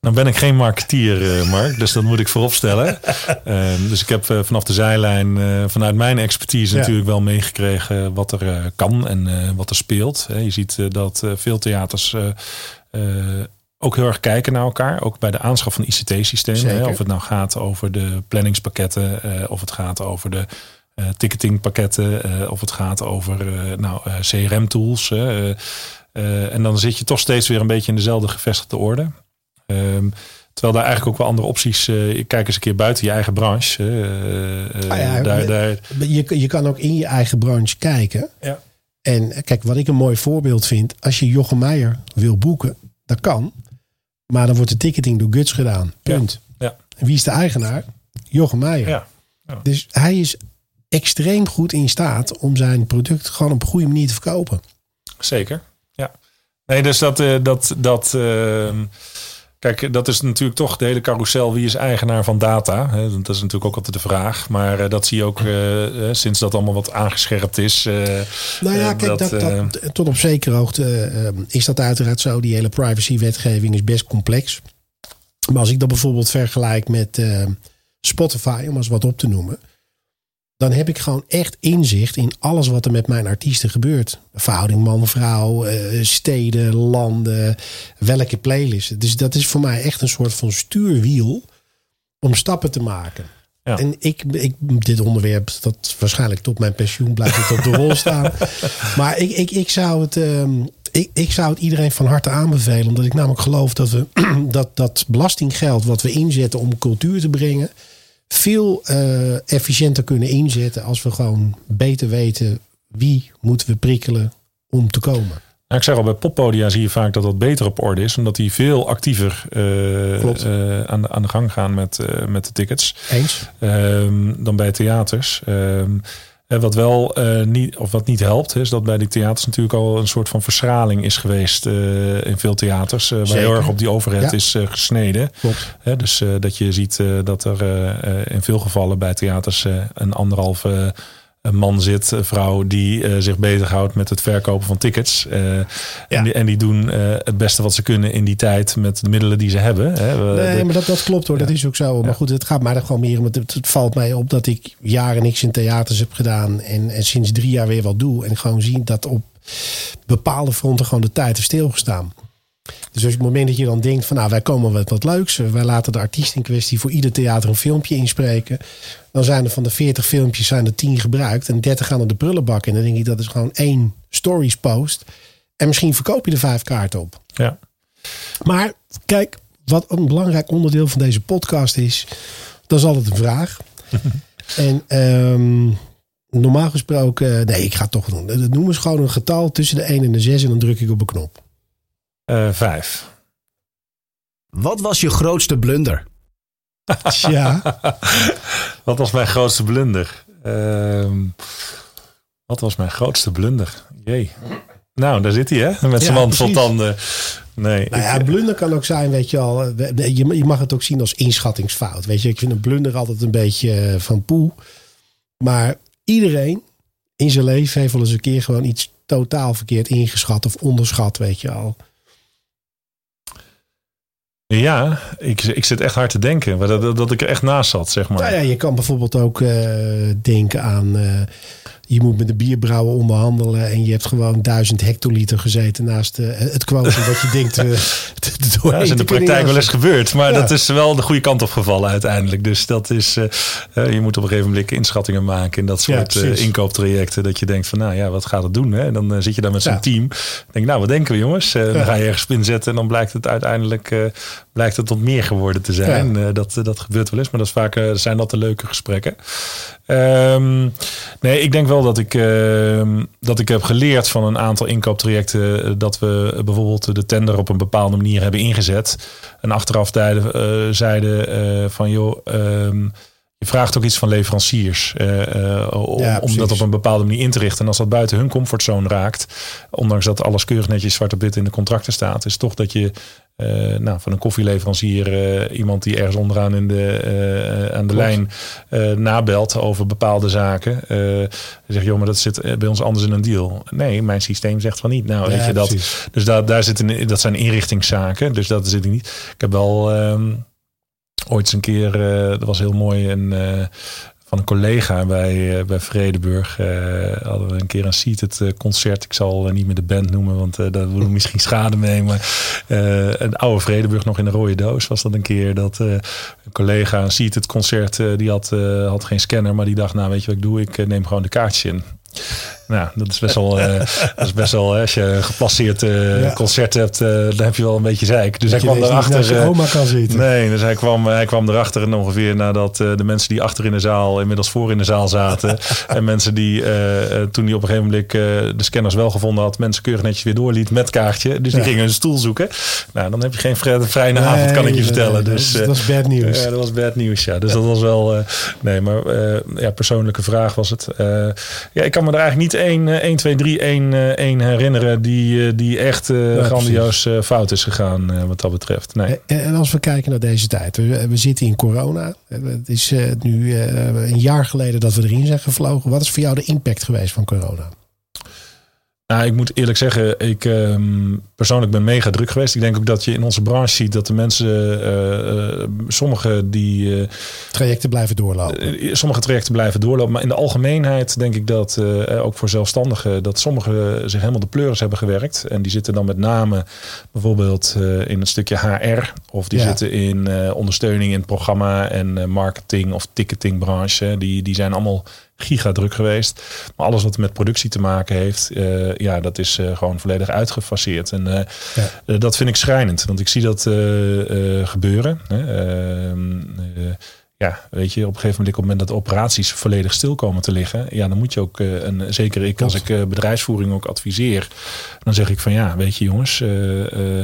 Nou ben ik geen marketeer, uh, Mark, dus dat moet ik vooropstellen. uh, [laughs] dus ik heb uh, vanaf de zijlijn, eh, vanuit mijn expertise ja. natuurlijk wel meegekregen wat er kan en wat er speelt. je ziet dat veel theaters ook heel erg kijken naar elkaar. Ook bij de aanschaf van ICT-systemen. Of het nou gaat over de planningspakketten, of het gaat over de ticketingpakketten, of het gaat over nou, CRM-tools. Uh, en dan zit je toch steeds weer een beetje in dezelfde gevestigde orde. Um, terwijl daar eigenlijk ook wel andere opties. Uh, kijk eens een keer buiten je eigen branche. Uh, ah ja, daar, daar... Je, je kan ook in je eigen branche kijken. Ja. En kijk, wat ik een mooi voorbeeld vind. Als je Jochem Meijer wil boeken, dat kan. Maar dan wordt de ticketing door Guts gedaan. Punt. Ja. ja. En wie is de eigenaar? Jochem Meijer. Ja. ja. Dus hij is extreem goed in staat om zijn product gewoon op een goede manier te verkopen. Zeker. Nee, dus dat. Uh, dat, dat uh, kijk, dat is natuurlijk toch de hele carousel. Wie is eigenaar van data? Dat is natuurlijk ook altijd de vraag. Maar uh, dat zie je ook uh, sinds dat allemaal wat aangescherpt is. nou ja, kijk, dat, dat, dat, tot op zekere hoogte is dat uiteraard zo. Die hele privacy-wetgeving is best complex. Maar als ik dat bijvoorbeeld vergelijk met Spotify, om eens wat op te noemen dan heb ik gewoon echt inzicht in alles wat er met mijn artiesten gebeurt. Verhouding man-vrouw, uh, steden, landen, welke playlist. Dus dat is voor mij echt een soort van stuurwiel om stappen te maken. Ja. En ik, ik, dit onderwerp, dat waarschijnlijk tot mijn pensioen blijft het op de rol staan. [laughs] Maar ik, ik, ik, zou het, um, ik, ik zou het iedereen van harte aanbevelen. Omdat ik namelijk geloof dat we [clears throat] dat, dat belastinggeld wat we inzetten om cultuur te brengen veel uh, efficiënter kunnen inzetten als we gewoon beter weten wie moeten we prikkelen om te komen. Nou, ik zeg al, bij poppodia zie je vaak dat dat beter op orde is. Omdat die veel actiever uh, uh, aan, de, aan de gang gaan met, met de tickets. Eens. Ehm, dan bij theaters. Ehm, wat wel uh, niet, of wat niet helpt, is dat bij die theaters natuurlijk al een soort van verschraling is geweest uh, in veel theaters. Uh, waar heel erg op die overheid is gesneden. Klopt. dus dat je ziet dat er in veel gevallen bij theaters een anderhalve een man zit, een vrouw die uh, zich bezighoudt met het verkopen van tickets. Uh, ja. en, die, en, die, doen uh, het beste wat ze kunnen in die tijd met de middelen die ze hebben. Hè. Nee, de, maar dat, dat klopt hoor, ja. dat is ook zo. Maar goed, het gaat mij er gewoon meer om. Het, het, valt mij op dat ik jaren niks in theaters heb gedaan. En, en sinds drie jaar weer wat doe. En gewoon zien dat op bepaalde fronten gewoon de tijd heeft stilgestaan. Dus op het moment dat je dan denkt van nou wij komen met wat leuks. Wij laten de artiest in kwestie voor ieder theater een filmpje inspreken. Dan zijn er van de 40 filmpjes zijn er 10 gebruikt. En 30 gaan naar de prullenbak. En dan denk ik dat is gewoon één stories post. En misschien verkoop je er vijf kaarten op. Ja. Maar kijk, wat een belangrijk onderdeel van deze podcast is. Dat is altijd een vraag. [laughs] en um, normaal gesproken, nee, ik ga het toch doen. Dat noemen ze gewoon een getal tussen de 1 en de 6 en dan druk ik op een knop. Uh, vijf. Wat was je grootste blunder? Tja. [laughs] wat was mijn grootste blunder? Uh, wat was mijn grootste blunder? Jee. Nou, daar zit hij, hè? Met zijn ja, mand vol tanden. Nee. Nou ja, blunder kan ook zijn, weet je al. Je mag het ook zien als inschattingsfout. Weet je, ik vind een blunder altijd een beetje eh, van poe. Maar iedereen in zijn leven heeft wel eens een keer gewoon iets totaal verkeerd ingeschat of onderschat, weet je al. Ja, ik, ik zit echt hard te denken. Dat, dat, dat ik er echt naast zat, zeg maar. Nou ja, je kan bijvoorbeeld ook uh, denken aan... Uh, je moet met de bierbrouwer onderhandelen en je hebt gewoon duizend hectoliter gezeten naast uh, het quotum wat je denkt. Uh, [laughs] ja, [laughs] dat is in de praktijk wel eens gebeurd, maar ja. dat is wel de goede kant op gevallen uiteindelijk. Dus dat is, uh, je moet op een gegeven moment inschattingen maken in dat soort ja, inkooptrajecten. Dat je denkt van nou ja, wat gaat het doen? Hè? En dan zit je daar met zo'n team. Denk nou, wat denken we jongens? Dan ga je ergens inzetten en dan blijkt het uiteindelijk blijkt het tot meer geworden te zijn. dat, dat gebeurt wel eens, maar dat is vaak, zijn dat de leuke gesprekken. Um, nee, ik denk wel dat ik, uh, dat ik heb geleerd van een aantal inkooptrajecten. Eh, dat we bijvoorbeeld de tender op een bepaalde manier hebben ingezet. En achteraf zeiden, uh, zeiden uh, van joh. Um, je vraagt ook iets van leveranciers uh, om, ja, om, dat op een bepaalde manier in te richten. En als dat buiten hun comfortzone raakt, ondanks dat alles keurig netjes zwart op wit in de contracten staat, is toch dat je uh, nou, van een koffieleverancier, iemand die ergens onderaan in de, aan de Klopt. lijn nabelt over bepaalde zaken. zegt, joh, maar dat zit bij ons anders in een deal. Nee, mijn systeem zegt van niet. Nou, ja, weet je dat. Dus daar, daar zitten, dat zijn inrichtingszaken. Dus dat zit ik niet. Ik heb wel. Um, ooit een keer, dat was heel mooi, een, van een collega bij, uh, bij Vredeburg. Uh, hadden we een keer een seated uh, concert. Ik zal niet meer de band noemen, want daar doen we misschien schade mee. Maar een oude Vredeburg nog in een rode doos was dat een keer. Dat een collega een seated concert, die had, had geen scanner. Maar die dacht, nou weet je wat ik doe? Ik neem gewoon de kaartjes in. Nou, dat is best wel, uh, [laughs] dat is best wel als je een gepasseerd uh, ja. concert hebt, uh, dan heb je wel een beetje zeik. Dus dat hij kwam erachter. oma kan zitten. Nee, dus hij kwam, hij kwam erachter en ongeveer nadat de mensen die achter in de zaal inmiddels voor in de zaal zaten. [laughs] en mensen die toen hij op een gegeven moment de scanners wel gevonden had, mensen keurig netjes weer doorliet met kaartje. Dus die ja. gingen een stoel zoeken. Nou, dan heb je geen vrije nee, avond, kan ik je vertellen. Nee, dus, dat, was bad nieuws. Ja, dat was bad nieuws, ja. Dus dat was wel, nee, maar ja, persoonlijke vraag was het. ja, ik kan me er eigenlijk niet 1, 1 2, 3, 1, 1 herinneren die, die echt ja, grandioos precies. fout is gegaan wat dat betreft. Nee. En als we kijken naar deze tijd. We, we zitten in corona. Het is nu een jaar geleden dat we erin zijn gevlogen. Wat is voor jou de impact geweest van corona? Nou, ik moet eerlijk zeggen, ik um, persoonlijk ben mega druk geweest. Ik denk ook dat je in onze branche ziet dat de mensen, uh, uh, sommige die... Uh, trajecten blijven doorlopen. sommige trajecten blijven doorlopen. Maar in de algemeenheid denk ik dat, ook voor zelfstandigen, dat sommigen zich helemaal de pleuris hebben gewerkt. En die zitten dan met name bijvoorbeeld in een stukje HR. Of die ja. zitten in ondersteuning in het programma en marketing of ticketingbranche. Die, die zijn allemaal gigadruk geweest. Maar alles wat met productie te maken heeft, uh, ja, dat is uh, gewoon volledig uitgefaseerd. En uh, ja. dat vind ik schrijnend, want ik zie dat gebeuren. Ehm, ja, weet je, op een gegeven moment, op het moment dat de operaties volledig stil komen te liggen, ja, dan moet je ook, een, zeker ik als ik bedrijfsvoering ook adviseer, dan zeg ik van ja, weet je jongens, eh,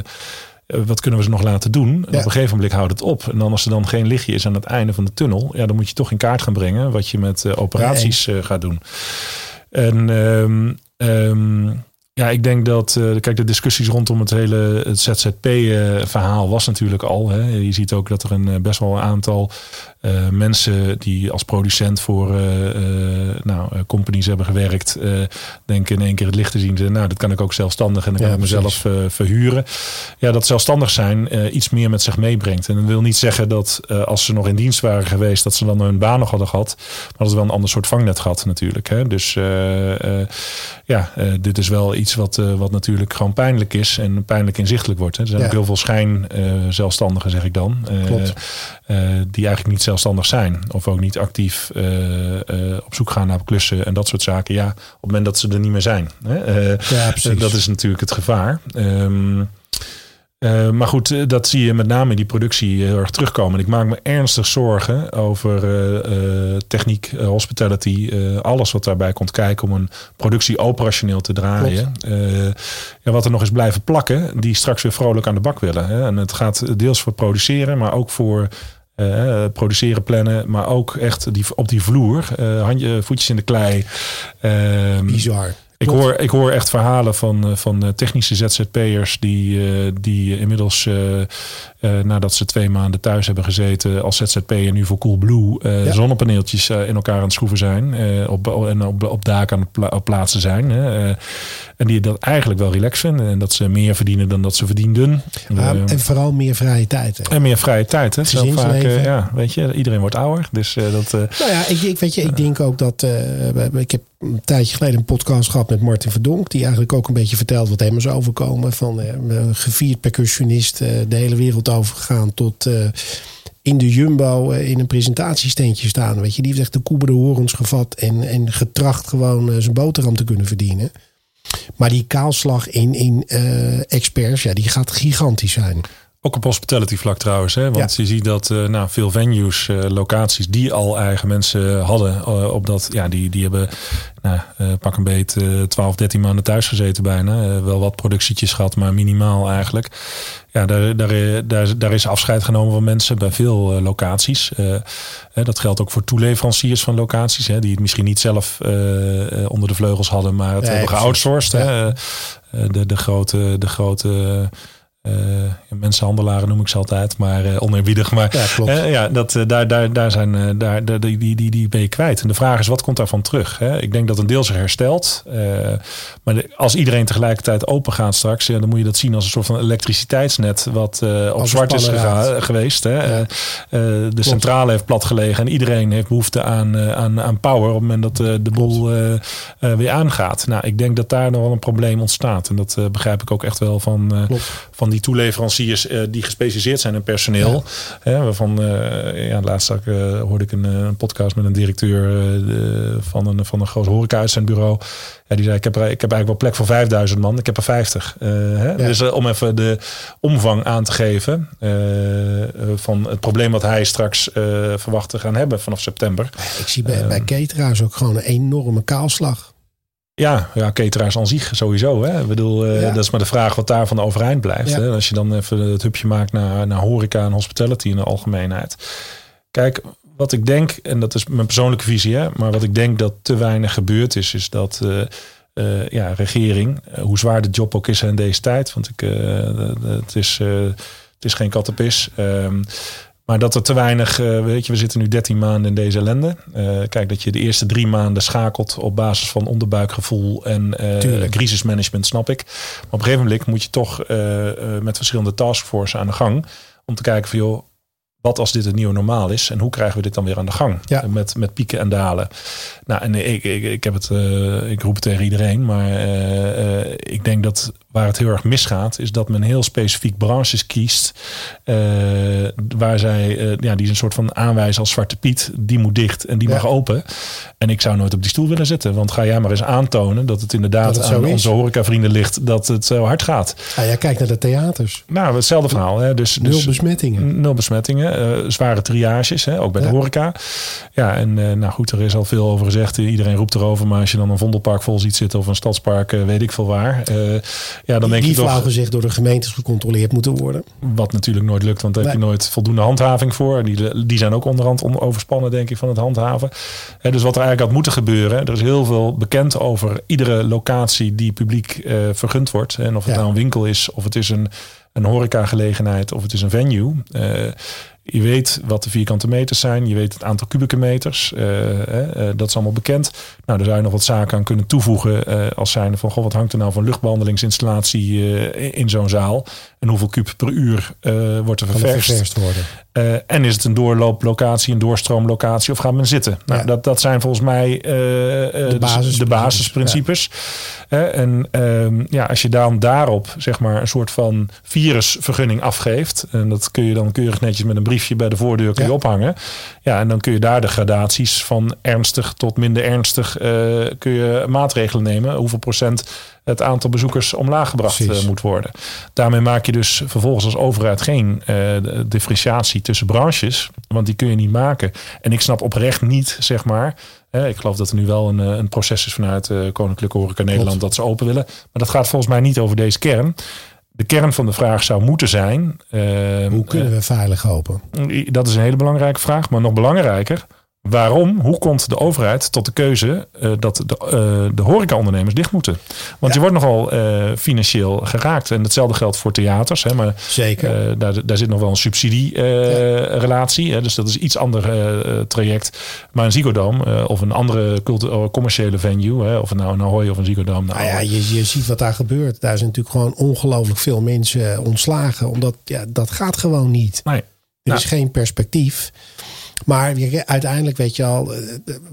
wat kunnen we ze nog laten doen? En ja. op een gegeven moment houdt het op. En dan als er dan geen lichtje is aan het einde van de tunnel, ja, dan moet je toch in kaart gaan brengen wat je met uh, operaties uh, gaat doen. En um, um, Ja, ik denk dat, uh, kijk, de discussies rondom het hele het ZZP-verhaal was natuurlijk al. Hè. Je ziet ook dat er een best wel een aantal uh, mensen die als producent voor nou, companies hebben gewerkt, denken in één keer het licht te zien. Nou, dat kan ik ook zelfstandig en dan kan ik mezelf verhuren. Ja, dat zelfstandig zijn iets meer met zich meebrengt. En dat wil niet zeggen dat als ze nog in dienst waren geweest, dat ze dan hun baan nog hadden gehad. Maar dat is wel een ander soort vangnet gehad natuurlijk. Hè. Dus ja, dit is wel iets wat, wat natuurlijk gewoon pijnlijk is en pijnlijk inzichtelijk wordt. Hè. Er zijn ook heel veel schijn zelfstandigen, zeg ik dan. die eigenlijk niet zelfstandig zijn. Of ook niet actief op zoek gaan naar klussen en dat soort zaken. Ja, op het moment dat ze er niet meer zijn. Hè? Ja, precies. dat is natuurlijk het gevaar. Um, uh, maar goed, dat zie je met name in die productie heel erg terugkomen. Ik maak me ernstig zorgen over uh, uh, techniek, hospitality, alles wat daarbij komt kijken om een productie operationeel te draaien. ja, wat er nog is blijven plakken, die straks weer vrolijk aan de bak willen. Hè? En het gaat deels voor produceren, maar ook voor uh, produceren, plannen, maar ook echt die, op die vloer, uh, handje, voetjes in de klei. Uh, Bizar. Ik hoor, ik hoor echt verhalen van, eh, van technische ZZP'ers die, die inmiddels nadat ze twee maanden thuis hebben gezeten als ZZP'er nu voor Coolblue ja. zonnepaneeltjes in elkaar aan het schroeven zijn op, en op, op daken aan het plaatsen zijn. En die dat eigenlijk wel relaxed vinden. En dat ze meer verdienen dan dat ze verdienden. Uh, en vooral meer vrije tijd. Hè? En meer vrije tijd. Hè? Zo vaak, uh, ja, weet je, iedereen wordt ouder. Dus uh, dat. nou ja, ik, ik, weet je, ik denk ook dat. ik heb een tijdje geleden een podcast gehad met Martin Verdonk. Die eigenlijk ook een beetje vertelt wat hem is overkomen. Van gevierd percussionist, de hele wereld overgegaan tot in de Jumbo in een presentatiesteentje staan. Weet je, die heeft echt de koeber de horens gevat en, en getracht gewoon zijn boterham te kunnen verdienen. Maar die kaalslag in, in experts, ja, die gaat gigantisch zijn. Ook op hospitality vlak trouwens. Hè? Want je ziet dat uh, nou, veel venues, uh, locaties die al eigen mensen hadden. Uh, op dat, ja, die, die hebben nou, pak een beet 12, 13 maanden thuis gezeten bijna. wel wat productietjes gehad, maar minimaal eigenlijk. Ja, daar, daar, daar, daar is afscheid genomen van mensen bij veel locaties. dat geldt ook voor toeleveranciers van locaties. Hè, die het misschien niet zelf onder de vleugels hadden, maar het hebben geoutsourced. Hè? de, de grote... De grote mensenhandelaren noem ik ze altijd, maar uh, oneerbiedig. Maar ja, klopt. Uh, ja dat, daar, daar, daar, zijn, daar, die, die, die, die ben je kwijt. En de vraag is, wat komt daarvan terug? Hè? Ik denk dat een deel zich herstelt. maar als iedereen tegelijkertijd open gaat straks, ja, dan moet je dat zien als een soort van elektriciteitsnet wat op zwart is geweest. Hè? de centrale heeft plat gelegen en iedereen heeft behoefte aan, aan, aan power op het moment dat de boel weer aangaat. Nou, ik denk dat daar nog wel een probleem ontstaat. En dat begrijp ik ook echt wel van, van die die toeleveranciers uh, die gespecialiseerd zijn in personeel. Hè, waarvan, uh, ja, laatst uh, hoorde ik een, een, podcast met een directeur van, een, van een groot horeca-uitzendbureau. Ja, die zei, ik heb, er, ik heb eigenlijk wel plek voor 5000 man. Ik heb er 50. Hè? Dus om even de omvang aan te geven van het probleem wat hij straks verwacht te gaan hebben vanaf september. Ik zie bij, bij cateraars ook gewoon een enorme kaalslag. Ja, ja, cateraars aan zich sowieso. Hè. Ik bedoel, uh, dat is maar de vraag wat daarvan overeind blijft. Hè. Als je dan even het hupje maakt naar, naar horeca en hospitality in de algemeenheid. Kijk, wat ik denk, en dat is mijn persoonlijke visie, hè, maar wat ik denk dat te weinig gebeurd is, is dat uh, uh, ja, regering, hoe zwaar de job ook is in deze tijd, want ik, het, is, het is geen kattenpis. Ehm, maar dat er te weinig, uh, weet je, we zitten nu 13 maanden in deze ellende. Uh, kijk, dat je de eerste drie maanden schakelt op basis van onderbuikgevoel en uh, crisismanagement, snap ik. Maar op een gegeven moment moet je toch met verschillende taskforces aan de gang. Om te kijken van joh, wat als dit het nieuwe normaal is en hoe krijgen we dit dan weer aan de gang? Ja. Met, met pieken en dalen. Nou, en ik, ik, ik heb het, ik roep het tegen iedereen, maar ik denk dat Waar het heel erg misgaat, is dat men heel specifiek branches kiest. Uh, waar zij, uh, ja, die een soort van aanwijzen als Zwarte Piet. Die moet dicht en die mag open. En ik zou nooit op die stoel willen zitten. Want ga jij maar eens aantonen dat het inderdaad dat het aan onze horecavrienden ligt. Dat het zo hard gaat. Ah, ja, kijk naar de theaters. Nou, hetzelfde verhaal. Hè. Dus, nul dus besmettingen. Nul besmettingen. Uh, zware triages, hè, ook bij de horeca. Ja, en nou goed, er is al veel over gezegd. Iedereen roept erover. Maar als je dan een Vondelpark vol ziet zitten of een stadspark, weet ik veel waar ja, dan denk die je toch... gezegd door de gemeentes gecontroleerd moeten worden. Wat natuurlijk nooit lukt, want dan heb je nooit voldoende handhaving voor. Die, die zijn ook onderhand overspannen, denk ik, van het handhaven. Dus wat er eigenlijk had moeten gebeuren. Er is heel veel bekend over iedere locatie die publiek eh, vergund wordt. En of het Ja. nou een winkel is, of het is een, een horecagelegenheid, of het is een venue. Eh, je weet wat de vierkante meters zijn. Je weet het aantal kubieke meters. eh, eh, dat is allemaal bekend. Nou, daar zou je nog wat zaken aan kunnen toevoegen. eh, als zijnde van, goh, wat hangt er nou van luchtbehandelingsinstallatie eh, in zo'n zaal? En hoeveel kub per uur wordt er er ververst worden. Eh, en is het een doorlooplocatie, een doorstroomlocatie of gaat men zitten? Nou, Ja. dat, dat zijn volgens mij eh, eh, basisprincipes. de basisprincipes. En ehm, ja, als je dan daarop zeg maar een soort van virusvergunning afgeeft, en dat kun je dan keurig netjes met een briefje bij de voordeur kun je Ja. ophangen. Ja, en dan kun je daar de gradaties van ernstig tot minder ernstig kun je maatregelen nemen. Hoeveel procent het aantal bezoekers omlaag gebracht eh, moet worden. Daarmee maak je dus vervolgens als overheid geen de- differentiatie tussen branches. Want die kun je niet maken. En ik snap oprecht niet, zeg maar. eh, ik geloof dat er nu wel een, eh, een proces is vanuit eh, Koninklijke Horeca Nederland dat ze open willen. Maar dat gaat volgens mij niet over deze kern. De kern van de vraag zou moeten zijn. Hoe kunnen we veilig open? dat is een hele belangrijke vraag. Maar nog belangrijker. Waarom? Hoe komt de overheid tot de keuze eh, dat de, eh de horecaondernemers dicht moeten? Want je wordt nogal eh, financieel geraakt. En hetzelfde geldt voor theaters. Hè, maar Zeker. daar, daar zit nog wel een subsidierelatie. dus dat is iets ander traject. Maar een Ziggo of een andere commerciële venue. Hè, of nou een Ahoy of een Ziggo. Nou, Nou ja, je, je ziet wat daar gebeurt. Daar zijn natuurlijk gewoon ongelooflijk veel mensen ontslagen. Omdat ja, dat gaat gewoon niet. nee. Er Nou. is geen perspectief. Maar uiteindelijk weet je al, eh,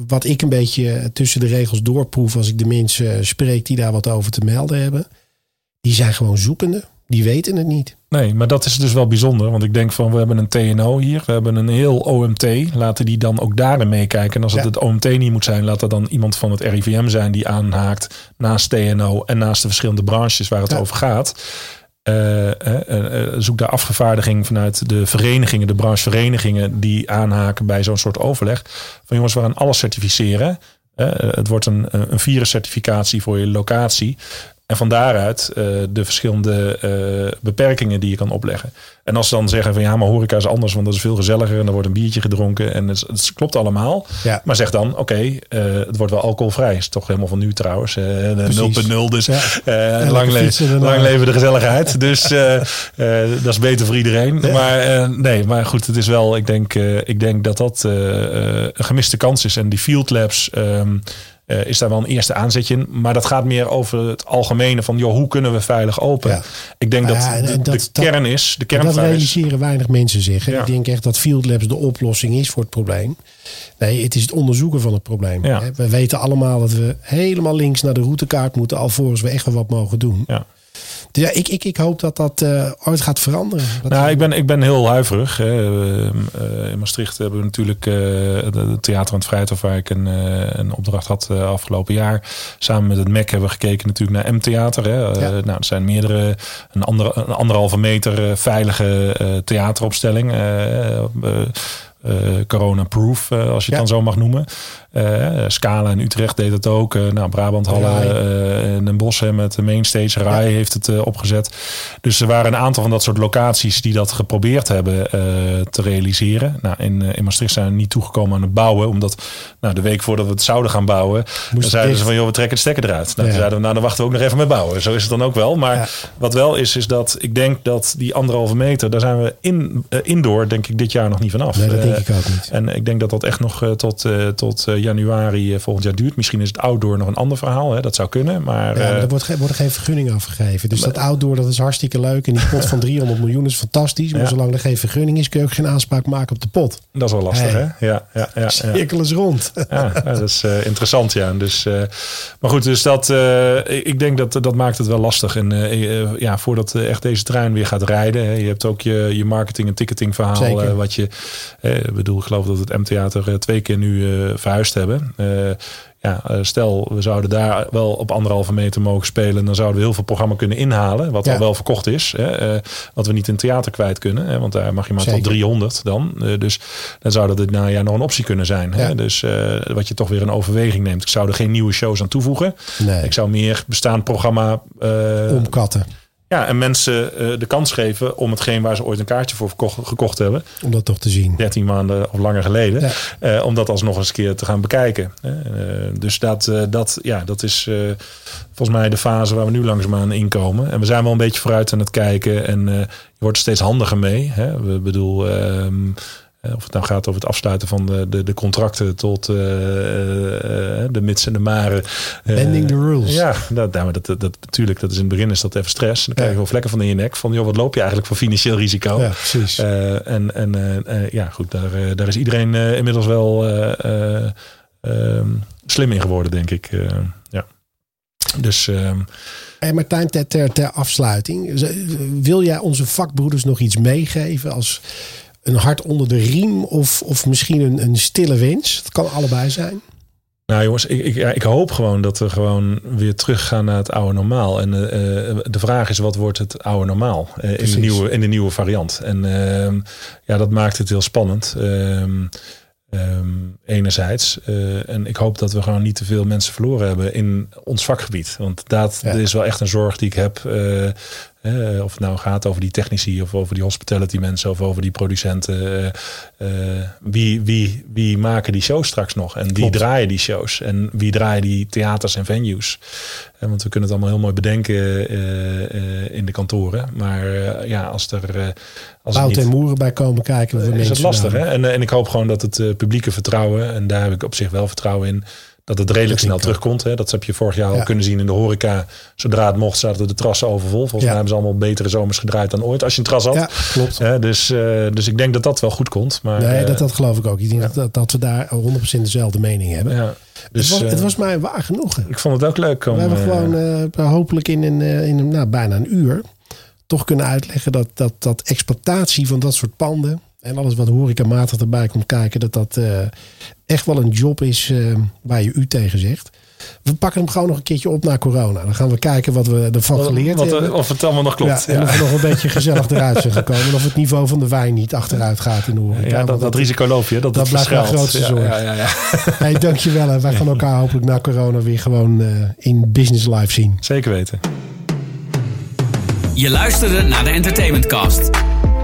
wat ik een beetje tussen de regels doorproef als ik de mensen spreek die daar wat over te melden hebben. Die zijn gewoon zoekende. Die weten het niet. Nee, maar dat is dus wel bijzonder. Want ik denk van, we hebben een TNO hier. We hebben een heel OMT. Laten die dan ook daarin meekijken. En als het Ja. het OMT niet moet zijn, laat er dan iemand van het RIVM zijn die aanhaakt naast TNO en naast de verschillende branches waar het Ja. over gaat. Eh, eh, eh, zoek daar afgevaardiging vanuit de verenigingen, de brancheverenigingen die aanhaken bij zo'n soort overleg. Van jongens, we gaan alles certificeren. Het wordt een, een viruscertificatie voor je locatie. En van daaruit eh, de verschillende eh, beperkingen die je kan opleggen. En als ze dan zeggen van ja, maar horeca is anders, want dat is veel gezelliger en er wordt een biertje gedronken en het, het klopt allemaal. Ja. Maar zeg dan, oké, eh, het wordt wel alcoholvrij. Is toch helemaal van nu trouwens. eh, Precies. 0.0, dus Ja. lang, le- lang leven de gezelligheid. Dus dat is beter voor iedereen. Ja. Maar nee, maar goed, het is wel, ik denk, ik denk dat dat een gemiste kans is. En die field labs ehm, eh, is daar wel een eerste aanzetje in. Maar dat gaat meer over het algemene van, joh, hoe kunnen we veilig open? Ja. Ik denk dat, Ja, de, dat- de kern is, de Maar dat is... realiseren weinig mensen zich. Ja. Ik denk echt dat Field Labs de oplossing is voor het probleem. Nee, het is het onderzoeken van het probleem. We weten allemaal dat we helemaal links naar de routekaart moeten... alvorens we echt wel wat mogen doen. Ja. Dus ja, ik, ik, ik hoop dat dat eh, ooit gaat veranderen. Dat Nou, ik ben, ik ben heel huiverig. Hè. Eh, in Maastricht hebben we natuurlijk eh, het Theater aan het Vrijthof... waar ik een, een opdracht had afgelopen jaar. Samen met het MEC hebben we gekeken natuurlijk naar M-theater. Hè. Ja. nou, er zijn meerdere, een, andere, een anderhalve meter veilige theateropstelling. Eh, corona-proof, eh, als je het Ja. dan zo mag noemen. Eh, Scala in Utrecht deed het ook. Nou, Brabant eh, en Den Bosch met de Mainstage. Rai heeft het opgezet. Dus er waren een aantal van dat soort locaties die dat geprobeerd hebben te realiseren. Nou, in, in Maastricht zijn we niet toegekomen aan het bouwen. Omdat nou, de week voordat we het zouden gaan bouwen, dan zeiden dicht. ze van joh, we trekken de stekker eruit. Nou, Ja. zeiden we, nou dan wachten we ook nog even met bouwen. Zo is het dan ook wel. Maar Ja. wat wel is, is dat ik denk dat die anderhalve meter, daar zijn we in, indoor denk ik dit jaar nog niet vanaf. Nee, dat denk Eh, ik ook niet. en ik denk dat dat echt nog eh, tot, eh, tot januari volgend jaar duurt. Misschien is het outdoor nog een ander verhaal. Hè? Dat zou kunnen. Maar, Ja, maar er wordt, ge- worden geen vergunningen afgegeven. Dus dat outdoor, dat is hartstikke leuk. En die pot van [laughs] 300 miljoen is fantastisch. Maar Ja. zolang er geen vergunning is, kun je ook geen aanspraak maken op de pot. dat is wel lastig, Hey. hè? Ja, ja, ja. Cirkel is rond. [laughs] Ja, dat is interessant, ja. Dus, maar goed, dus dat, ik denk dat dat maakt het wel lastig. En ja, voordat echt deze trein weer gaat rijden, hè, je hebt ook je, je marketing en ticketing verhaal. Wat je, ik bedoel, ik geloof dat het M-theater eh, twee keer nu eh, verhuisd hebben. Eh, ja, stel, we zouden daar wel op anderhalve meter mogen spelen. Dan zouden we heel veel programma kunnen inhalen. Wat Ja. al wel verkocht is. Hè, wat we niet in het theater kwijt kunnen. Hè, want daar mag je maar tot Zeker. 300 dan. Dus dan zou dat dit najaar nog een optie kunnen zijn. Hè? Ja. Dus wat je toch weer een overweging neemt. Ik zou er geen nieuwe shows aan toevoegen. Nee, Ik zou meer bestaand programma... omkatten. Ja, en mensen eh, de kans geven om hetgeen waar ze ooit een kaartje voor gekocht, gekocht hebben. Om dat toch te zien. 13 maanden of langer geleden. Ja. eh, om dat alsnog eens een keer te gaan bekijken. Eh, dus dat, dat, ja, dat is volgens mij de fase waar we nu langzaamaan inkomen. En we zijn wel een beetje vooruit aan het kijken. En je wordt er steeds handiger mee. Hè? We bedoel, ehm, eh, of het nou gaat over het afsluiten van de, de, de contracten tot eh, eh, de mits en de maren. Eh, Bending the rules. Ja, dat, nou, dat, dat, dat, natuurlijk, dat is in het begin is dat even stress. Dan krijg je wel vlekken van in je nek. Van, joh, wat loop je eigenlijk voor financieel risico? Ja, precies. Eh, en en eh, eh, ja, goed, daar, eh, daar is iedereen eh, inmiddels wel eh, eh, ehm, slim in geworden, denk ik. Eh, ja. Dus ehm, Hey Martijn, ter, ter, ter afsluiting. Wil jij onze vakbroeders nog iets meegeven als een hart onder de riem of, of misschien een, een stille wens? Het kan allebei zijn. nou jongens, ik, ik, ik hoop gewoon dat we gewoon weer teruggaan naar het oude normaal. En eh, de vraag is, wat wordt het oude normaal eh, in, de nieuwe, in de nieuwe variant? En ehm, ja, dat maakt het heel spannend. Ehm, ehm, enerzijds. En ik hoop dat we gewoon niet te veel mensen verloren hebben in ons vakgebied. Want dat Ja. is wel echt een zorg die ik heb. Of het nou gaat over die technici of over die hospitality mensen of over die producenten. eh, eh, wie, wie, wie maken die shows straks nog? En wie Klopt. draaien die shows? En wie draaien die theaters en venues? Want we kunnen het allemaal heel mooi bedenken eh, in de kantoren. Maar ja, als er. als niet- en Moeren bij komen kijken. is het lastig. Hè? En, en ik hoop gewoon dat het publieke vertrouwen, en daar heb ik op zich wel vertrouwen in, dat het redelijk snel terugkomt. Hè? Dat heb je vorig jaar al kunnen zien in de horeca. Zodra het mocht, zaten de terrassen overvol. Volgens Ja. mij hebben ze allemaal betere zomers gedraaid dan ooit als je een terras had. Ja, klopt. Hè, dus, eh, dus ik denk dat dat wel goed komt. Maar, Nee, eh, dat, dat geloof ik ook. Ik denk ja. dat, dat we daar 100% dezelfde mening hebben. ja. Dus, het, was, het eh, was mij waar genoegen. ik vond het ook leuk om. we hebben gewoon hopelijk in, een, in een, nou, bijna een uur toch kunnen uitleggen dat, dat, dat exploitatie van dat soort panden en alles wat horecamatig erbij komt kijken, dat dat eh, echt wel een job is eh, waar je u tegen zegt. We pakken hem gewoon nog een keertje op na corona. Dan gaan we kijken wat we ervan wat- geleerd wat, hebben. Of het allemaal nog klopt. Ja, Ja, en of we nog een beetje gezellig eruit zijn gekomen. En of het niveau van de wijn niet achteruit gaat in de horeca. Ja, dat, Want dat risico loop je. Dat, dat blijft mijn grootste zorg. Ja, ja, ja. [laughs] Hey, dankjewel. En wij gaan elkaar hopelijk na corona weer gewoon eh, in business live zien. Zeker weten. Je luisterde naar de Entertainment Cast.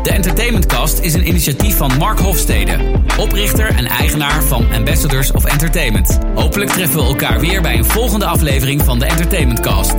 De Entertainment Cast is een initiatief van Mark Hofstede, oprichter en eigenaar van Ambassadors of Entertainment. Hopelijk treffen we elkaar weer bij een volgende aflevering van de Entertainment Cast.